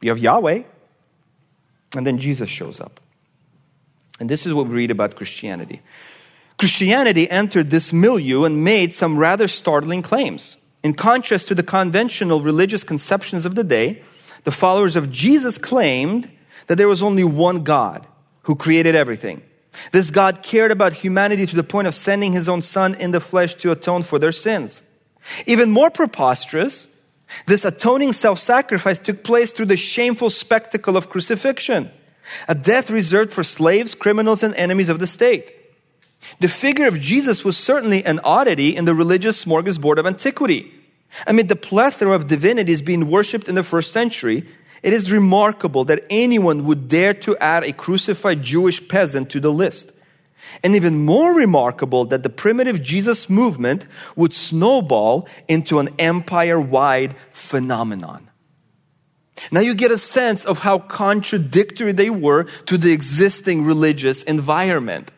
You have Yahweh, and then Jesus shows up. And this is what we read about Christianity. Christianity entered this milieu and made some rather startling claims. In contrast to the conventional religious conceptions of the day, the followers of Jesus claimed that there was only one God who created everything. This God cared about humanity to the point of sending his own son in the flesh to atone for their sins. Even more preposterous, this atoning self sacrifice took place through the shameful spectacle of crucifixion, a death reserved for slaves, criminals, and enemies of the state. The figure of Jesus was certainly an oddity in the religious smorgasbord of antiquity. Amid the plethora of divinities being worshipped in the first century, it is remarkable that anyone would dare to add a crucified Jewish peasant to the list. And even more remarkable that the primitive Jesus movement would snowball into an empire wide phenomenon. Now you get a sense of how contradictory they were to the existing religious environment.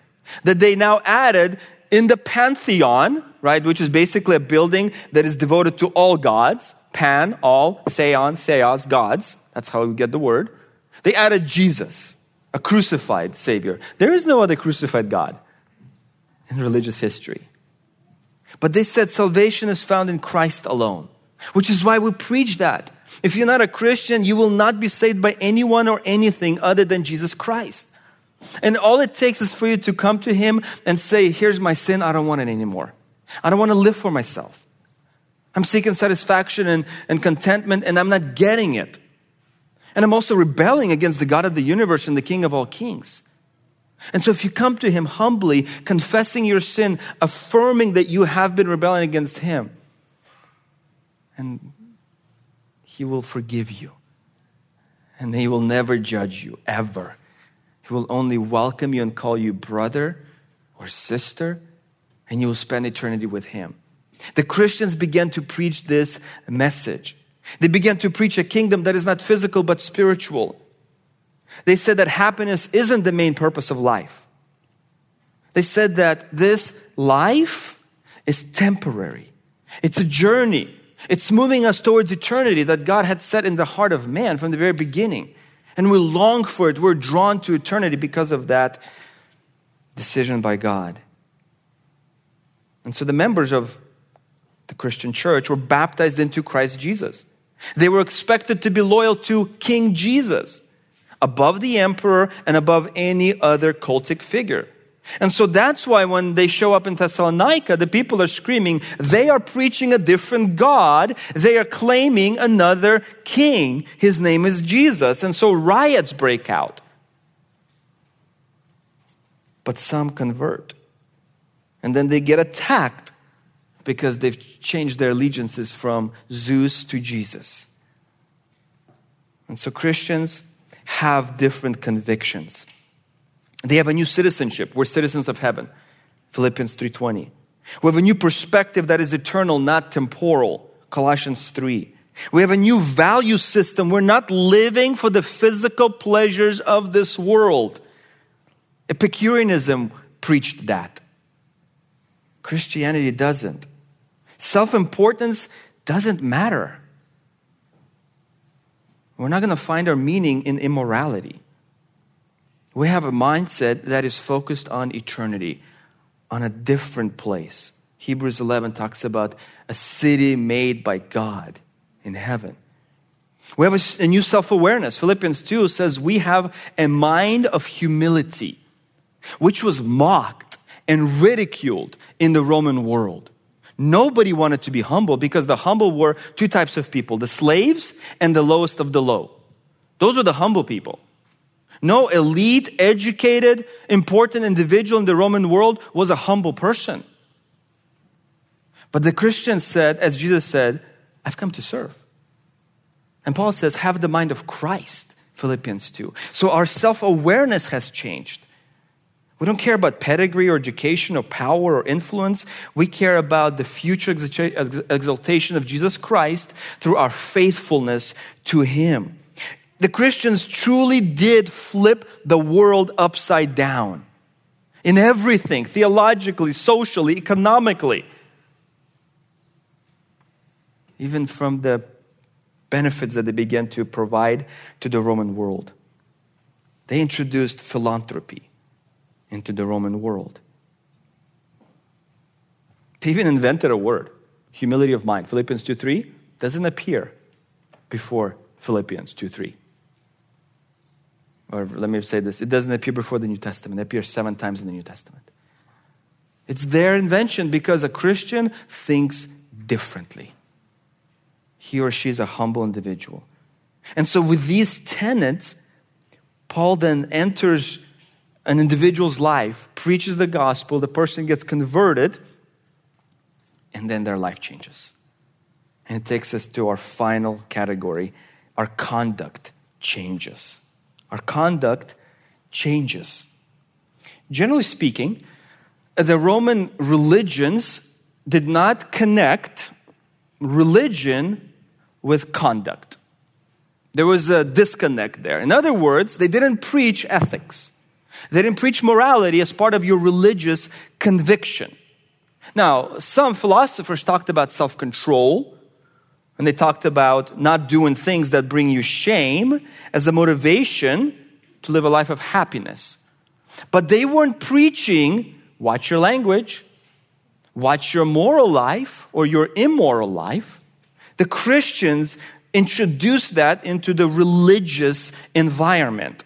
That they now added in the pantheon, right, which is basically a building that is devoted to all gods, pan, all, theon, theos, gods. That's how we get the word. They added Jesus a crucified Savior. There is no other crucified God in religious history. But they said salvation is found in Christ alone, which is why we preach that. If you're not a Christian, you will not be saved by anyone or anything other than Jesus Christ. And all it takes is for you to come to Him and say, Here's my sin, I don't want it anymore. I don't want to live for myself. I'm seeking satisfaction and, and contentment, and I'm not getting it. And I'm also rebelling against the God of the universe and the King of all kings. And so if you come to Him humbly, confessing your sin, affirming that you have been rebelling against Him, and He will forgive you. And He will never judge you, ever. He will only welcome you and call you brother or sister, and you will spend eternity with Him. The Christians began to preach this message. They began to preach a kingdom that is not physical but spiritual. They said that happiness isn't the main purpose of life. They said that this life is temporary. It's a journey. It's moving us towards eternity that God had set in the heart of man from the very beginning. And we long for it. We're drawn to eternity because of that decision by God. And so the members of the Christian church were baptized into Christ Jesus. They were expected to be loyal to King Jesus above the emperor and above any other cultic figure. And so that's why when they show up in Thessalonica, the people are screaming, they are preaching a different God. They are claiming another king. His name is Jesus. And so riots break out. But some convert. And then they get attacked because they've changed their allegiances from Zeus to Jesus. And so Christians have different convictions. They have a new citizenship. We're citizens of heaven. Philippians 3:20. We have a new perspective that is eternal, not temporal. Colossians 3. We have a new value system. We're not living for the physical pleasures of this world. Epicureanism preached that. Christianity doesn't. Self importance doesn't matter. We're not going to find our meaning in immorality. We have a mindset that is focused on eternity, on a different place. Hebrews 11 talks about a city made by God in heaven. We have a, new self awareness. Philippians 2 says we have a mind of humility, which was mocked and ridiculed in the Roman world. Nobody wanted to be humble because the humble were two types of people the slaves and the lowest of the low. Those were the humble people. No elite, educated, important individual in the Roman world was a humble person. But the Christians said, as Jesus said, I've come to serve. And Paul says, have the mind of Christ, Philippians 2. So our self awareness has changed. We don't care about pedigree or education or power or influence. We care about the future exaltation of Jesus Christ through our faithfulness to Him. The Christians truly did flip the world upside down in everything theologically, socially, economically, even from the benefits that they began to provide to the Roman world. They introduced philanthropy into the Roman world. They even invented a word, humility of mind. Philippians 2 3 doesn't appear before Philippians 2 3. Or let me say this it doesn't appear before the New Testament, it appears seven times in the New Testament. It's their invention because a Christian thinks differently. He or she is a humble individual. And so, with these tenets, Paul then enters an individual's life, preaches the gospel, the person gets converted, and then their life changes. And it takes us to our final category our conduct changes. Our conduct changes. Generally speaking, the Roman religions did not connect religion with conduct. There was a disconnect there. In other words, they didn't preach ethics. They didn't preach morality as part of your religious conviction. Now, some philosophers talked about self control, and they talked about not doing things that bring you shame as a motivation to live a life of happiness. But they weren't preaching, watch your language, watch your moral life or your immoral life. The Christians introduced that into the religious environment.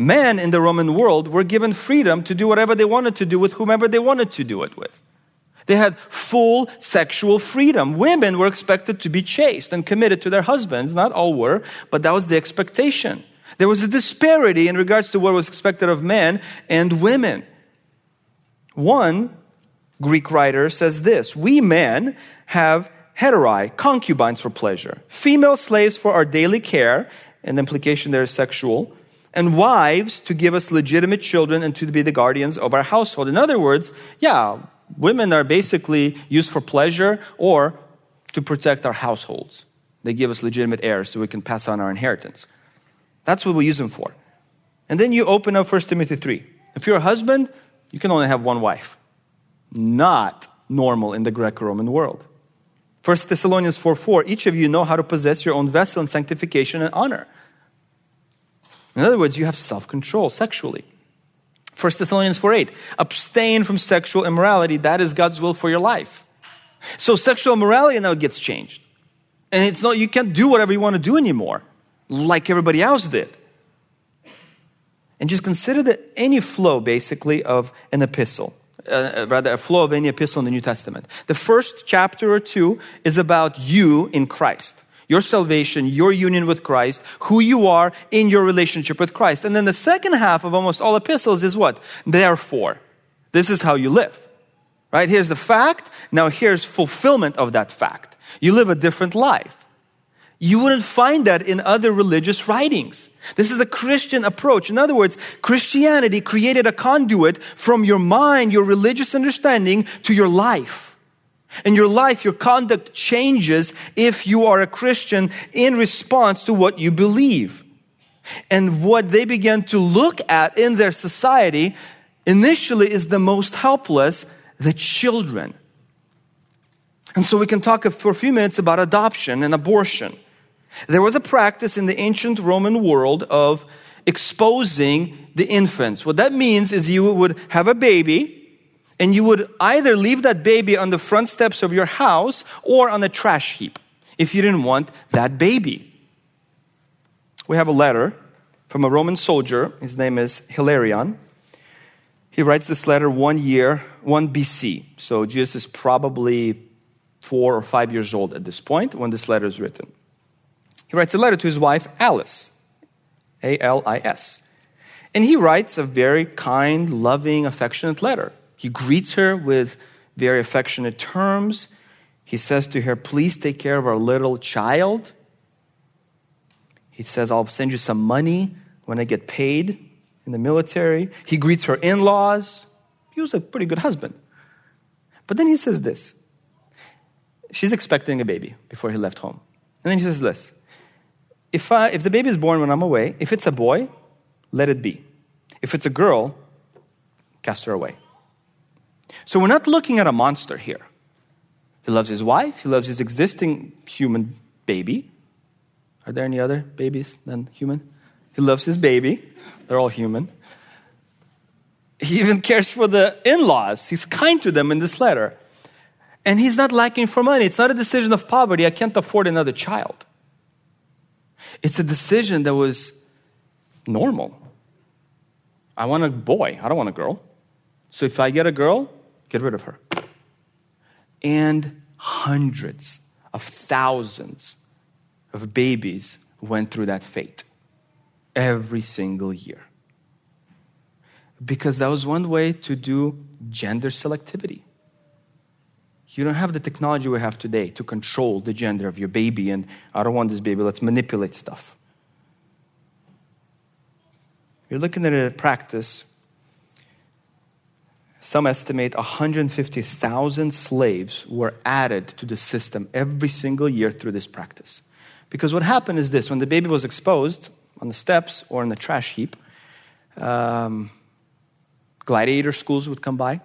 Men in the Roman world were given freedom to do whatever they wanted to do with whomever they wanted to do it with. They had full sexual freedom. Women were expected to be chaste and committed to their husbands. Not all were, but that was the expectation. There was a disparity in regards to what was expected of men and women. One Greek writer says this We men have hetaerae, concubines for pleasure, female slaves for our daily care, and the implication there is sexual, and wives to give us legitimate children and to be the guardians of our household. In other words, yeah, women are basically used for pleasure or to protect our households. They give us legitimate heirs so we can pass on our inheritance. That's what we use them for. And then you open up 1 Timothy 3. If you're a husband, you can only have one wife. Not normal in the Greco Roman world. 1 Thessalonians 4 4, each of you know how to possess your own vessel in sanctification and honor. In other words, you have self control sexually. 1 Thessalonians 4 8, abstain from sexual immorality. That is God's will for your life. So sexual morality now gets changed. And it's not, you can't do whatever you want to do anymore, like everybody else did. And just consider that any flow, basically, of an epistle. Uh, rather, a flow of any epistle in the New Testament. The first chapter or two is about you in Christ your salvation, your union with Christ, who you are in your relationship with Christ. And then the second half of almost all epistles is what? Therefore. This is how you live. Right? Here's the fact. Now here's fulfillment of that fact. You live a different life. You wouldn't find that in other religious writings. This is a Christian approach. In other words, Christianity created a conduit from your mind, your religious understanding to your life. In your life, your conduct changes if you are a Christian in response to what you believe. And what they began to look at in their society initially is the most helpless, the children. And so we can talk for a few minutes about adoption and abortion. There was a practice in the ancient Roman world of exposing the infants. What that means is you would have a baby and you would either leave that baby on the front steps of your house or on a trash heap if you didn't want that baby. We have a letter from a Roman soldier. His name is Hilarion. He writes this letter one year, 1 BC. So Jesus is probably four or five years old at this point when this letter is written. He writes a letter to his wife, Alis, A L I S. And he writes a very kind, loving, affectionate letter. He greets her with very affectionate terms. He says to her, Please take care of our little child. He says, I'll send you some money when I get paid in the military. He greets her in laws. He was a pretty good husband. But then he says this She's expecting a baby before he left home. And then he says this if, I, if the baby is born when I'm away, if it's a boy, let it be. If it's a girl, cast her away. So we're not looking at a monster here. He loves his wife, he loves his existing human baby. Are there any other babies than human? He loves his baby. They're all human. He even cares for the in laws. He's kind to them in this letter. And he's not lacking for money. It's not a decision of poverty. I can't afford another child. It's a decision that was normal. I want a boy, I don't want a girl. So if I get a girl, get rid of her. And hundreds of thousands of babies went through that fate every single year. Because that was one way to do gender selectivity. You don't have the technology we have today to control the gender of your baby, and I don't want this baby, let's manipulate stuff. You're looking at a practice. Some estimate 150,000 slaves were added to the system every single year through this practice. Because what happened is this when the baby was exposed on the steps or in the trash heap, um, gladiator schools would come by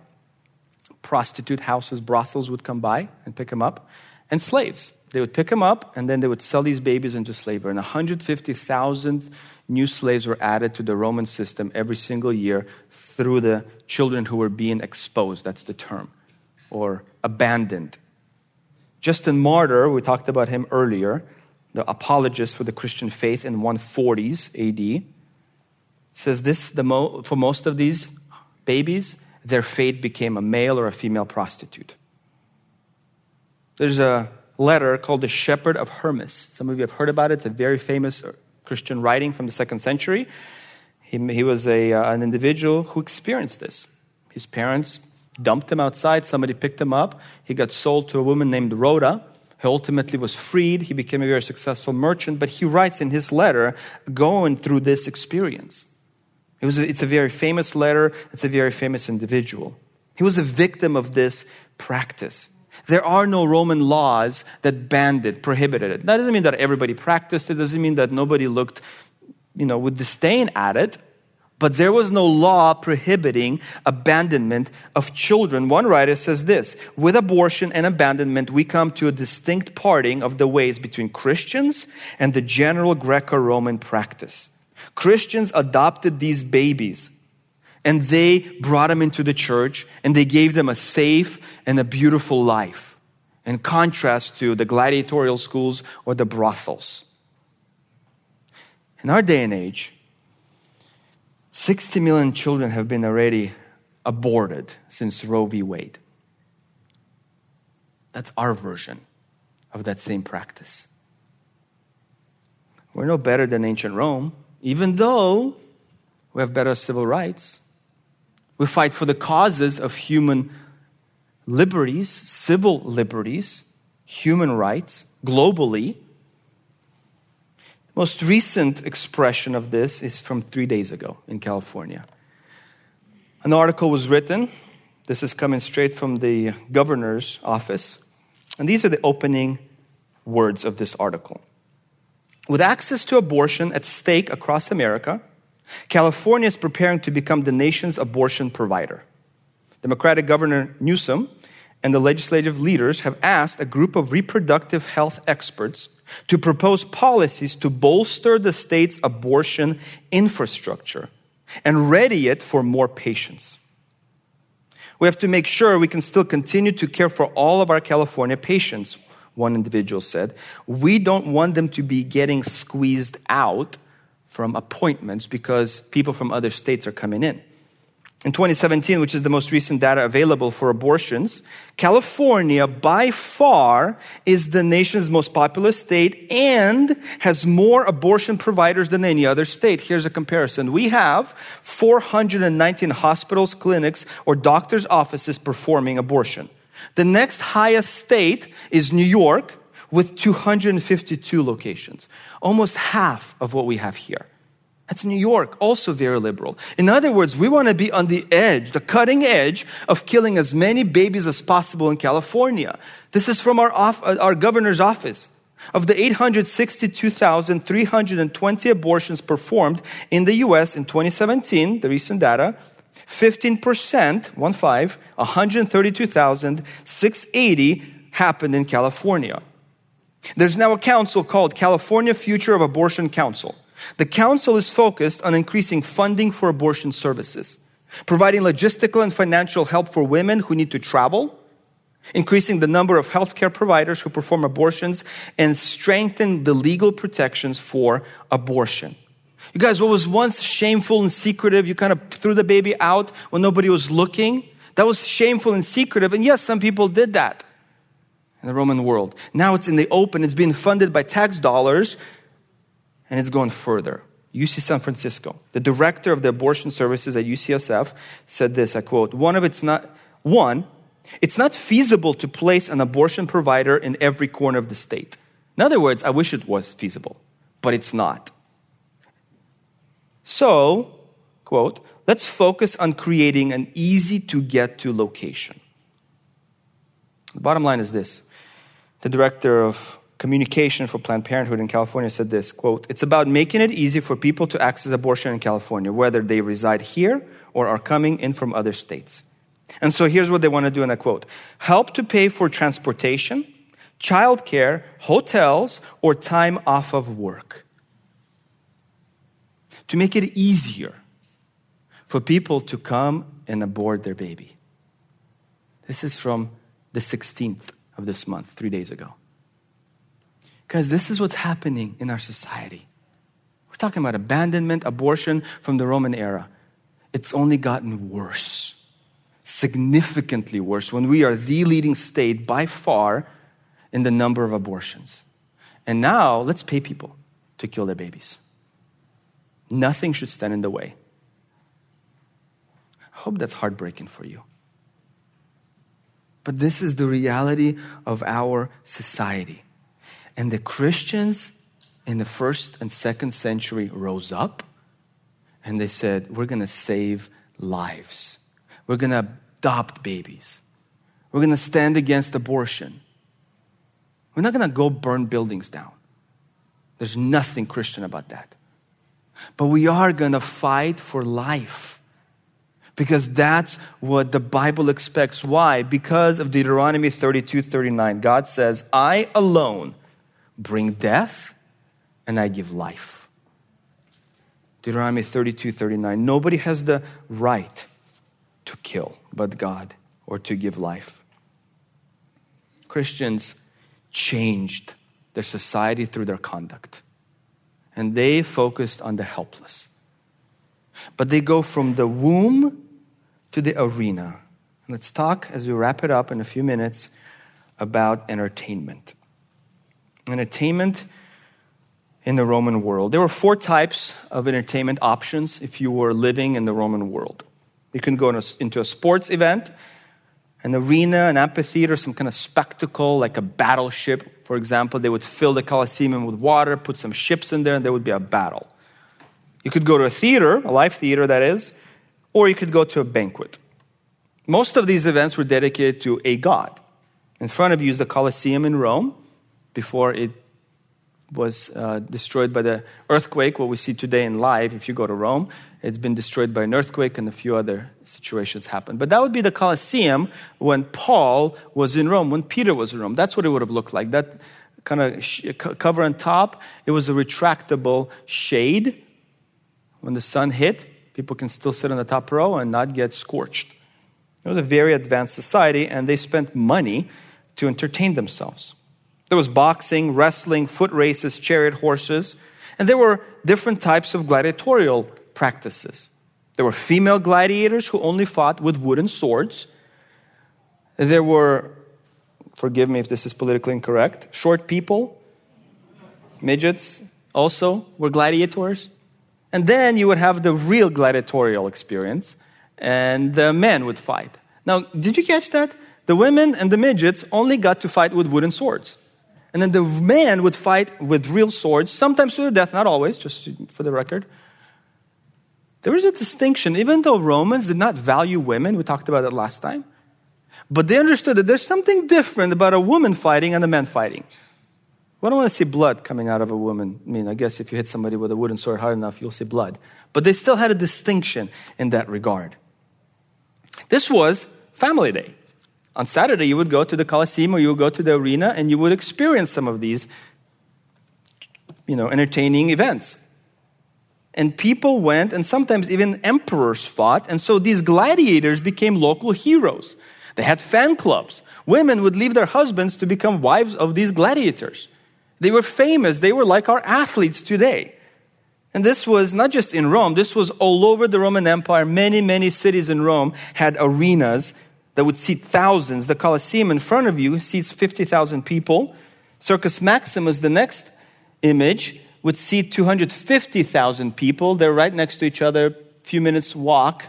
prostitute houses, brothels would come by and pick them up, and slaves. They would pick them up and then they would sell these babies into slavery. And 150,000 new slaves were added to the Roman system every single year through the children who were being exposed. That's the term, or abandoned. Justin Martyr, we talked about him earlier, the apologist for the Christian faith in 140s AD, says this mo- for most of these babies, their fate became a male or a female prostitute. There's a letter called The Shepherd of Hermas. Some of you have heard about it. It's a very famous Christian writing from the second century. He, he was a, uh, an individual who experienced this. His parents dumped him outside, somebody picked him up. He got sold to a woman named Rhoda. He ultimately was freed. He became a very successful merchant. But he writes in his letter going through this experience. It was it's a very famous letter, it's a very famous individual. He was a victim of this practice. There are no Roman laws that banned it, prohibited it. That doesn't mean that everybody practiced it, doesn't mean that nobody looked, you know, with disdain at it. But there was no law prohibiting abandonment of children. One writer says this With abortion and abandonment, we come to a distinct parting of the ways between Christians and the general Greco Roman practice. Christians adopted these babies and they brought them into the church and they gave them a safe and a beautiful life in contrast to the gladiatorial schools or the brothels. In our day and age, 60 million children have been already aborted since Roe v. Wade. That's our version of that same practice. We're no better than ancient Rome even though we have better civil rights. We fight for the causes of human liberties, civil liberties, human rights globally. The most recent expression of this is from three days ago in California. An article was written. This is coming straight from the governor's office. And these are the opening words of this article. With access to abortion at stake across America, California is preparing to become the nation's abortion provider. Democratic Governor Newsom and the legislative leaders have asked a group of reproductive health experts to propose policies to bolster the state's abortion infrastructure and ready it for more patients. We have to make sure we can still continue to care for all of our California patients, one individual said. We don't want them to be getting squeezed out from appointments because people from other states are coming in. In 2017, which is the most recent data available for abortions, California by far is the nation's most populous state and has more abortion providers than any other state. Here's a comparison. We have 419 hospitals, clinics, or doctors' offices performing abortion. The next highest state is New York with 252 locations, almost half of what we have here. That's New York, also very liberal. In other words, we want to be on the edge, the cutting edge of killing as many babies as possible in California. This is from our, off, uh, our governor's office. Of the 862,320 abortions performed in the US in 2017, the recent data, 15%, one five, 132,680 happened in California. There's now a council called California Future of Abortion Council. The council is focused on increasing funding for abortion services, providing logistical and financial help for women who need to travel, increasing the number of healthcare providers who perform abortions, and strengthen the legal protections for abortion. You guys, what was once shameful and secretive, you kind of threw the baby out when nobody was looking. That was shameful and secretive. And yes, some people did that in the Roman world. Now it's in the open, it's being funded by tax dollars, and it's going further. UC San Francisco, the director of the abortion services at UCSF said this, I quote, one of it's not, one, it's not feasible to place an abortion provider in every corner of the state. In other words, I wish it was feasible, but it's not. So, quote, let's focus on creating an easy to get to location. The bottom line is this the director of communication for Planned Parenthood in California said this quote, It's about making it easy for people to access abortion in California, whether they reside here or are coming in from other states. And so here's what they want to do, and I quote help to pay for transportation, childcare, hotels, or time off of work. To make it easier for people to come and abort their baby. This is from the 16th of this month, three days ago. Because this is what's happening in our society. We're talking about abandonment, abortion from the Roman era. It's only gotten worse, significantly worse, when we are the leading state by far in the number of abortions. And now, let's pay people to kill their babies. Nothing should stand in the way. I hope that's heartbreaking for you. But this is the reality of our society. And the Christians in the first and second century rose up and they said, We're going to save lives. We're going to adopt babies. We're going to stand against abortion. We're not going to go burn buildings down. There's nothing Christian about that. But we are going to fight for life because that's what the Bible expects. Why? Because of Deuteronomy 32 39. God says, I alone bring death and I give life. Deuteronomy 32 39. Nobody has the right to kill but God or to give life. Christians changed their society through their conduct, and they focused on the helpless. But they go from the womb to the arena. Let's talk as we wrap it up in a few minutes about entertainment entertainment in the Roman world. There were four types of entertainment options if you were living in the Roman world. You can go into a sports event an arena, an amphitheater, some kind of spectacle, like a battleship, for example. They would fill the Colosseum with water, put some ships in there, and there would be a battle. You could go to a theater, a live theater, that is, or you could go to a banquet. Most of these events were dedicated to a god. In front of you is the Colosseum in Rome before it was uh, destroyed by the earthquake, what we see today in live if you go to Rome. It's been destroyed by an earthquake and a few other situations happened. But that would be the Colosseum when Paul was in Rome, when Peter was in Rome. That's what it would have looked like. That kind of sh- cover on top, it was a retractable shade. When the sun hit, people can still sit on the top row and not get scorched. It was a very advanced society, and they spent money to entertain themselves. There was boxing, wrestling, foot races, chariot horses, and there were different types of gladiatorial practices. There were female gladiators who only fought with wooden swords. There were, forgive me if this is politically incorrect, short people, midgets also were gladiators. And then you would have the real gladiatorial experience, and the men would fight. Now, did you catch that? The women and the midgets only got to fight with wooden swords. And then the men would fight with real swords, sometimes to the death, not always, just for the record. There is a distinction, even though Romans did not value women, we talked about that last time, but they understood that there's something different about a woman fighting and a man fighting. We don't want to see blood coming out of a woman. I mean, I guess if you hit somebody with a wooden sword hard enough, you'll see blood. But they still had a distinction in that regard. This was family day. On Saturday, you would go to the Colosseum or you would go to the arena and you would experience some of these, you know, entertaining events. And people went, and sometimes even emperors fought, and so these gladiators became local heroes. They had fan clubs. Women would leave their husbands to become wives of these gladiators. They were famous. They were like our athletes today. And this was not just in Rome, this was all over the Roman Empire. Many, many cities in Rome had arenas that would seat thousands. The Colosseum in front of you seats 50,000 people. Circus Maximus, the next image, would seat 250,000 people. They're right next to each other, a few minutes walk.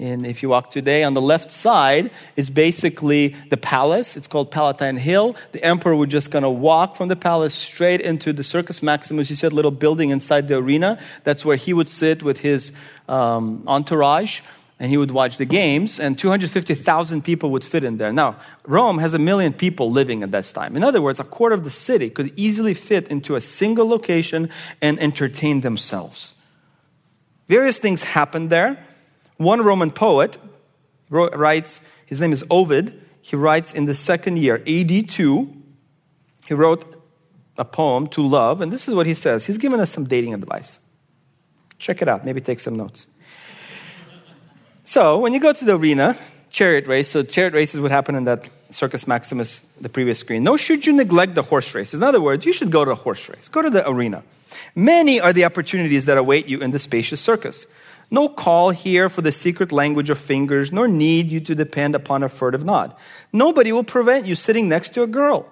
And if you walk today, on the left side is basically the palace. It's called Palatine Hill. The emperor would just kind of walk from the palace straight into the Circus Maximus. You see a little building inside the arena. That's where he would sit with his um, entourage and he would watch the games, and 250,000 people would fit in there. Now, Rome has a million people living at that time. In other words, a quarter of the city could easily fit into a single location and entertain themselves. Various things happened there. One Roman poet writes, his name is Ovid, he writes in the second year, AD 2, he wrote a poem to love, and this is what he says. He's given us some dating advice. Check it out, maybe take some notes. So, when you go to the arena, chariot race, so chariot races would happen in that Circus Maximus, the previous screen. No, should you neglect the horse races? In other words, you should go to a horse race, go to the arena. Many are the opportunities that await you in the spacious circus. No call here for the secret language of fingers, nor need you to depend upon a furtive nod. Nobody will prevent you sitting next to a girl.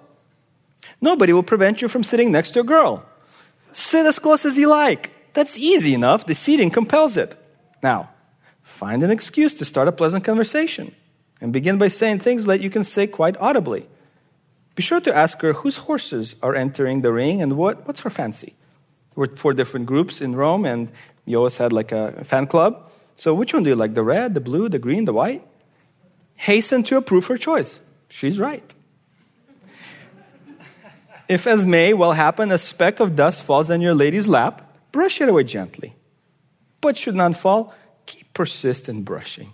Nobody will prevent you from sitting next to a girl. Sit as close as you like. That's easy enough. The seating compels it. Now, find an excuse to start a pleasant conversation and begin by saying things that you can say quite audibly. Be sure to ask her whose horses are entering the ring and what, what's her fancy. There were four different groups in Rome, and you always had like a fan club. So, which one do you like? The red, the blue, the green, the white? Hasten to approve her choice. She's right. if, as may well happen, a speck of dust falls on your lady's lap, brush it away gently. But should none fall, keep persistent brushing.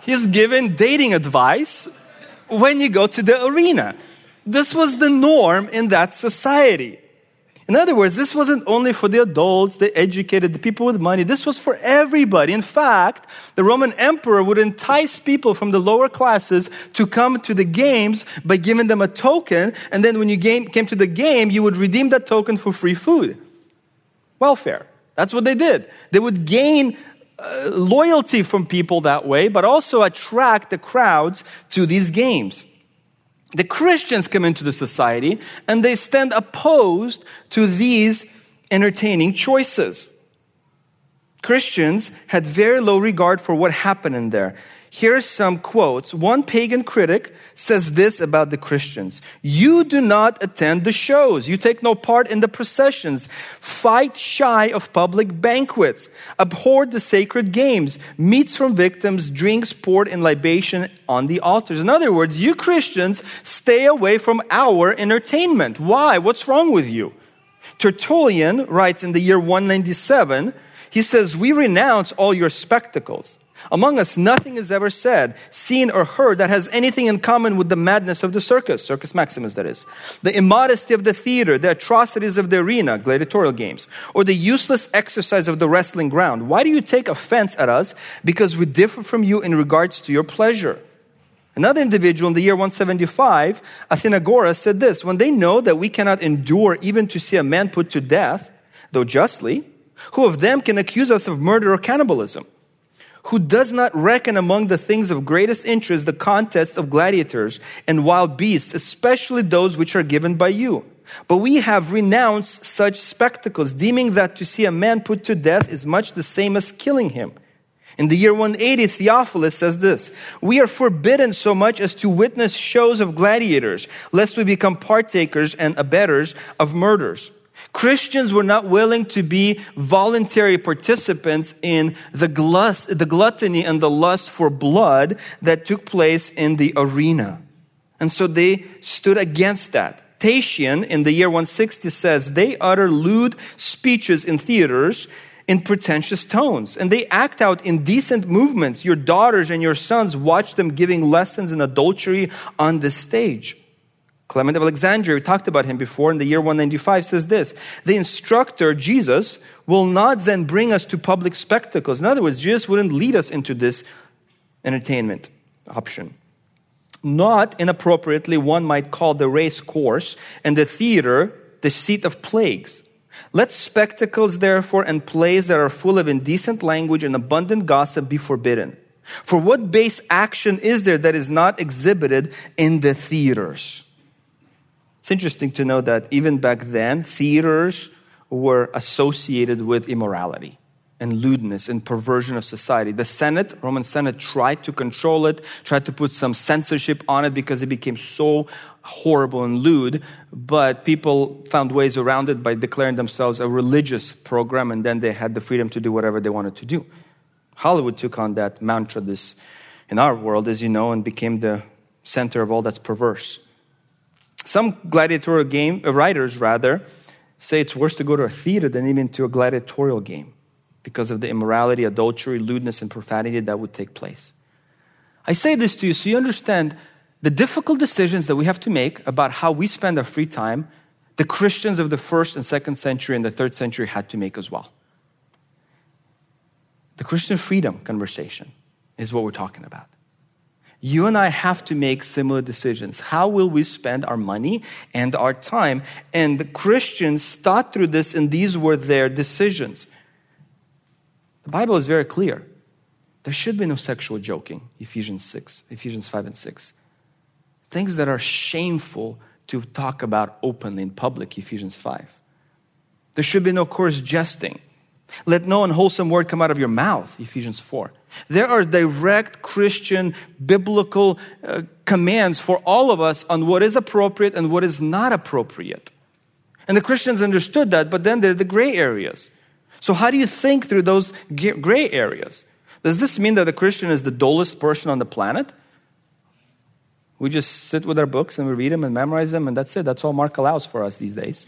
He's given dating advice when you go to the arena. This was the norm in that society. In other words, this wasn't only for the adults, the educated, the people with money. This was for everybody. In fact, the Roman emperor would entice people from the lower classes to come to the games by giving them a token. And then when you came to the game, you would redeem that token for free food. Welfare. That's what they did. They would gain uh, loyalty from people that way, but also attract the crowds to these games the Christians come into the society and they stand opposed to these entertaining choices. Christians had very low regard for what happened in there. Here's some quotes. One pagan critic says this about the Christians. You do not attend the shows. You take no part in the processions. Fight shy of public banquets. Abhor the sacred games. Meats from victims. Drinks poured in libation on the altars. In other words, you Christians stay away from our entertainment. Why? What's wrong with you? Tertullian writes in the year 197, he says, We renounce all your spectacles. Among us, nothing is ever said, seen, or heard that has anything in common with the madness of the circus, Circus Maximus, that is, the immodesty of the theater, the atrocities of the arena, gladiatorial games, or the useless exercise of the wrestling ground. Why do you take offense at us? Because we differ from you in regards to your pleasure. Another individual in the year 175, Athenagoras, said this When they know that we cannot endure even to see a man put to death, though justly, who of them can accuse us of murder or cannibalism? Who does not reckon among the things of greatest interest the contests of gladiators and wild beasts, especially those which are given by you. But we have renounced such spectacles, deeming that to see a man put to death is much the same as killing him. In the year 180, Theophilus says this We are forbidden so much as to witness shows of gladiators, lest we become partakers and abettors of murders. Christians were not willing to be voluntary participants in the, the gluttony and the lust for blood that took place in the arena. And so they stood against that. Tatian in the year 160 says they utter lewd speeches in theaters in pretentious tones and they act out indecent movements. Your daughters and your sons watch them giving lessons in adultery on the stage. Clement of Alexandria, we talked about him before in the year 195, says this The instructor, Jesus, will not then bring us to public spectacles. In other words, Jesus wouldn't lead us into this entertainment option. Not inappropriately, one might call the race course and the theater the seat of plagues. Let spectacles, therefore, and plays that are full of indecent language and abundant gossip be forbidden. For what base action is there that is not exhibited in the theaters? It's interesting to know that even back then, theaters were associated with immorality and lewdness and perversion of society. The Senate, Roman Senate, tried to control it, tried to put some censorship on it because it became so horrible and lewd. But people found ways around it by declaring themselves a religious program, and then they had the freedom to do whatever they wanted to do. Hollywood took on that mantra this in our world, as you know, and became the center of all that's perverse. Some gladiatorial game uh, writers, rather, say it's worse to go to a theater than even to a gladiatorial game because of the immorality, adultery, lewdness, and profanity that would take place. I say this to you so you understand the difficult decisions that we have to make about how we spend our free time, the Christians of the first and second century and the third century had to make as well. The Christian freedom conversation is what we're talking about you and I have to make similar decisions. How will we spend our money and our time? And the Christians thought through this, and these were their decisions. The Bible is very clear. There should be no sexual joking, Ephesians 6, Ephesians 5 and 6. Things that are shameful to talk about openly in public, Ephesians 5. There should be no coarse jesting. Let no unwholesome word come out of your mouth, Ephesians 4. There are direct Christian biblical uh, commands for all of us on what is appropriate and what is not appropriate. And the Christians understood that, but then there are the gray areas. So, how do you think through those gray areas? Does this mean that the Christian is the dullest person on the planet? We just sit with our books and we read them and memorize them, and that's it. That's all Mark allows for us these days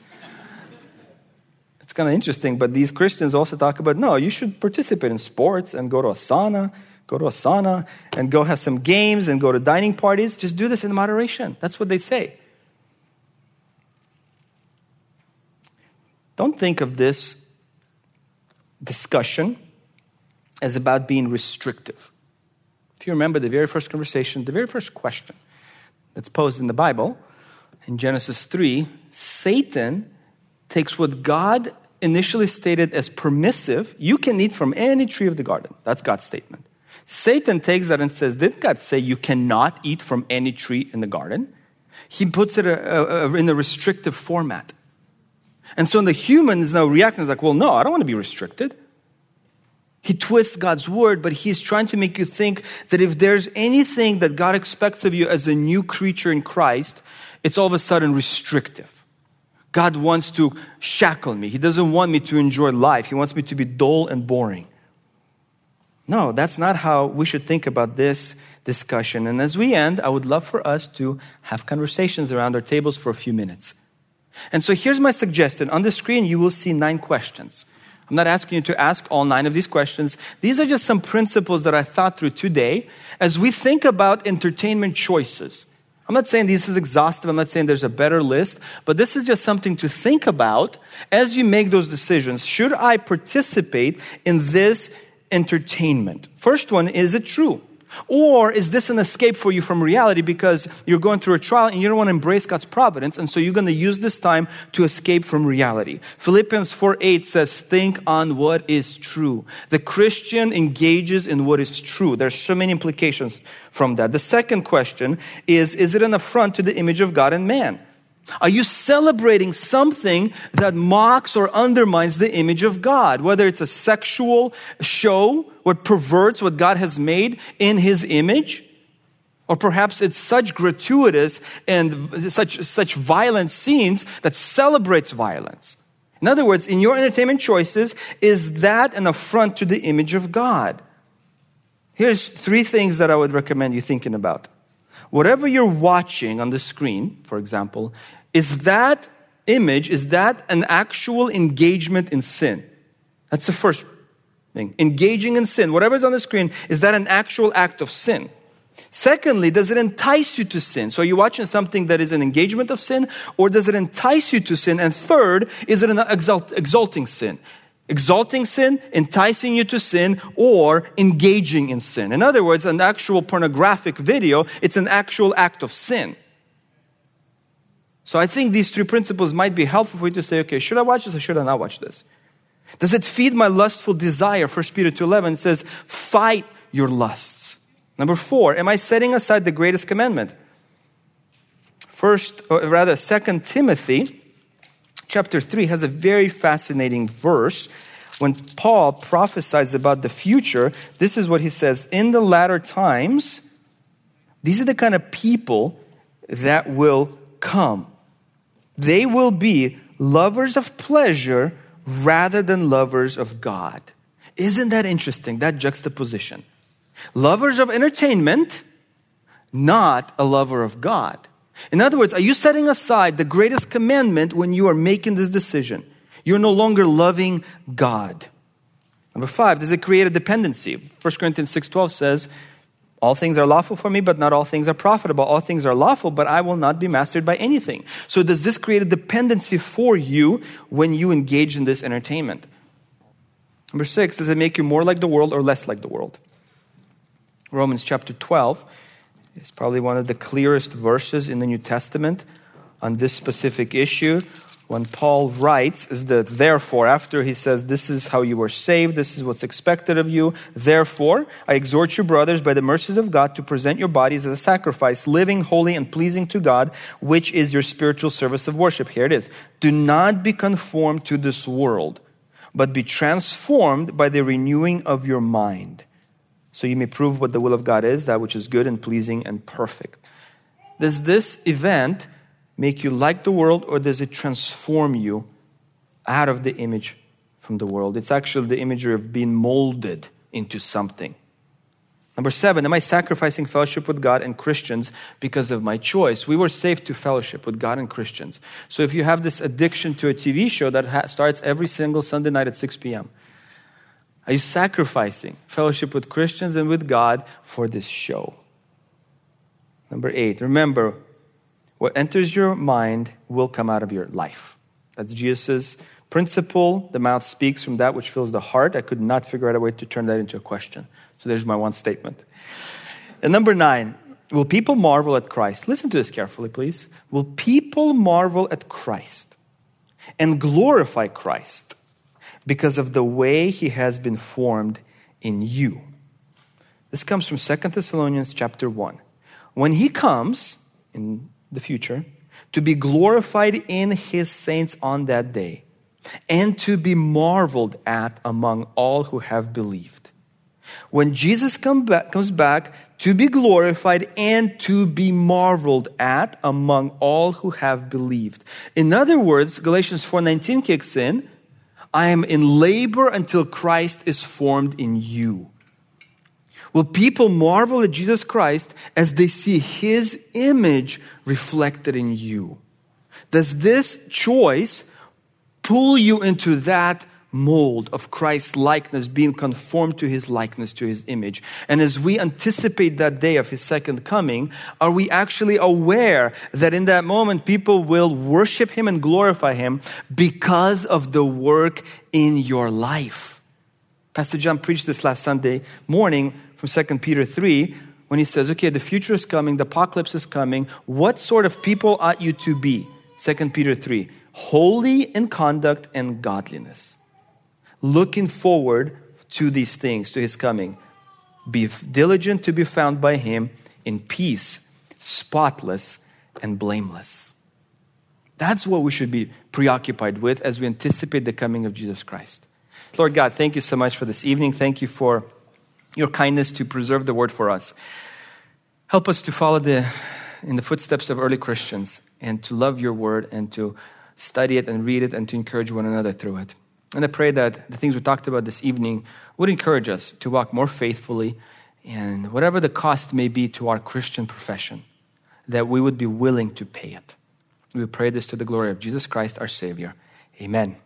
kind of interesting, but these Christians also talk about no, you should participate in sports and go to a sauna, go to a sauna and go have some games and go to dining parties. Just do this in moderation. That's what they say. Don't think of this discussion as about being restrictive. If you remember the very first conversation, the very first question that's posed in the Bible, in Genesis 3, Satan takes what God initially stated as permissive, you can eat from any tree of the garden. That's God's statement. Satan takes that and says, Did God say you cannot eat from any tree in the garden? He puts it a, a, in a restrictive format. And so the human is now reacting like, Well, no, I don't want to be restricted. He twists God's word, but he's trying to make you think that if there's anything that God expects of you as a new creature in Christ, it's all of a sudden restrictive. God wants to shackle me. He doesn't want me to enjoy life. He wants me to be dull and boring. No, that's not how we should think about this discussion. And as we end, I would love for us to have conversations around our tables for a few minutes. And so here's my suggestion. On the screen, you will see nine questions. I'm not asking you to ask all nine of these questions. These are just some principles that I thought through today as we think about entertainment choices. I'm not saying this is exhaustive. I'm not saying there's a better list, but this is just something to think about as you make those decisions. Should I participate in this entertainment? First one, is it true? Or is this an escape for you from reality because you're going through a trial and you don't want to embrace God's providence, and so you're going to use this time to escape from reality? Philippians 4 8 says, Think on what is true. The Christian engages in what is true. There's so many implications from that. The second question is Is it an affront to the image of God and man? Are you celebrating something that mocks or undermines the image of God? Whether it's a sexual show, what perverts what God has made in His image, or perhaps it's such gratuitous and such, such violent scenes that celebrates violence. In other words, in your entertainment choices, is that an affront to the image of God? Here's three things that I would recommend you thinking about. Whatever you're watching on the screen, for example, is that image, is that an actual engagement in sin? That's the first thing. Engaging in sin, whatever's on the screen, is that an actual act of sin? Secondly, does it entice you to sin? So are you watching something that is an engagement of sin, or does it entice you to sin? And third, is it an exalt, exalting sin? Exalting sin, enticing you to sin, or engaging in sin. In other words, an actual pornographic video, it's an actual act of sin. So I think these three principles might be helpful for you to say, okay, should I watch this or should I not watch this? Does it feed my lustful desire? First Peter 2.11 says, fight your lusts. Number four, am I setting aside the greatest commandment? First, or rather, Second Timothy chapter 3 has a very fascinating verse. When Paul prophesies about the future, this is what he says In the latter times, these are the kind of people that will come. They will be lovers of pleasure rather than lovers of God. Isn't that interesting, that juxtaposition? Lovers of entertainment, not a lover of God. In other words, are you setting aside the greatest commandment when you are making this decision? You're no longer loving God. Number five, does it create a dependency? 1 Corinthians 6.12 says, all things are lawful for me, but not all things are profitable. All things are lawful, but I will not be mastered by anything. So, does this create a dependency for you when you engage in this entertainment? Number six, does it make you more like the world or less like the world? Romans chapter 12 is probably one of the clearest verses in the New Testament on this specific issue when Paul writes is the therefore, after he says, This is how you were saved, this is what's expected of you. Therefore, I exhort you, brothers, by the mercies of God, to present your bodies as a sacrifice, living, holy, and pleasing to God, which is your spiritual service of worship. Here it is. Do not be conformed to this world, but be transformed by the renewing of your mind, so you may prove what the will of God is, that which is good and pleasing and perfect. Does this event make you like the world or does it transform you out of the image from the world? It's actually the imagery of being molded into something. Number seven, am I sacrificing fellowship with God and Christians because of my choice? We were saved to fellowship with God and Christians. So if you have this addiction to a TV show that ha- starts every single Sunday night at 6 p.m., are you sacrificing fellowship with Christians and with God for this show? Number eight, remember, what enters your mind will come out of your life. That's Jesus' principle. The mouth speaks from that which fills the heart. I could not figure out a way to turn that into a question. So there's my one statement. And number nine, will people marvel at Christ? Listen to this carefully, please. Will people marvel at Christ and glorify Christ because of the way he has been formed in you? This comes from 2 Thessalonians chapter 1. When he comes, in the future, to be glorified in his saints on that day. and to be marveled at among all who have believed. When Jesus come back, comes back, to be glorified and to be marveled at among all who have believed. In other words, Galatians 4:19 kicks in, I am in labor until Christ is formed in you. Will people marvel at Jesus Christ as they see his image reflected in you? Does this choice pull you into that mold of Christ's likeness, being conformed to his likeness, to his image. And as we anticipate that day of his second coming, are we actually aware that in that moment people will worship him and glorify him because of the work in your life? Pastor John preached this last Sunday morning from 2 Peter 3 when he says, okay, the future is coming, the apocalypse is coming. What sort of people ought you to be? 2 Peter 3 holy in conduct and godliness looking forward to these things, to his coming. Be diligent to be found by him in peace, spotless, and blameless. That's what we should be preoccupied with as we anticipate the coming of Jesus Christ. Lord God, thank you so much for this evening. Thank you for your kindness to preserve the word for us. Help us to follow the, in the footsteps of early Christians and to love your word and to study it and read it and to encourage one another through it. And I pray that the things we talked about this evening would encourage us to walk more faithfully and whatever the cost may be to our Christian profession, that we would be willing to pay it. We pray this to the glory of Jesus Christ, our Savior. Amen.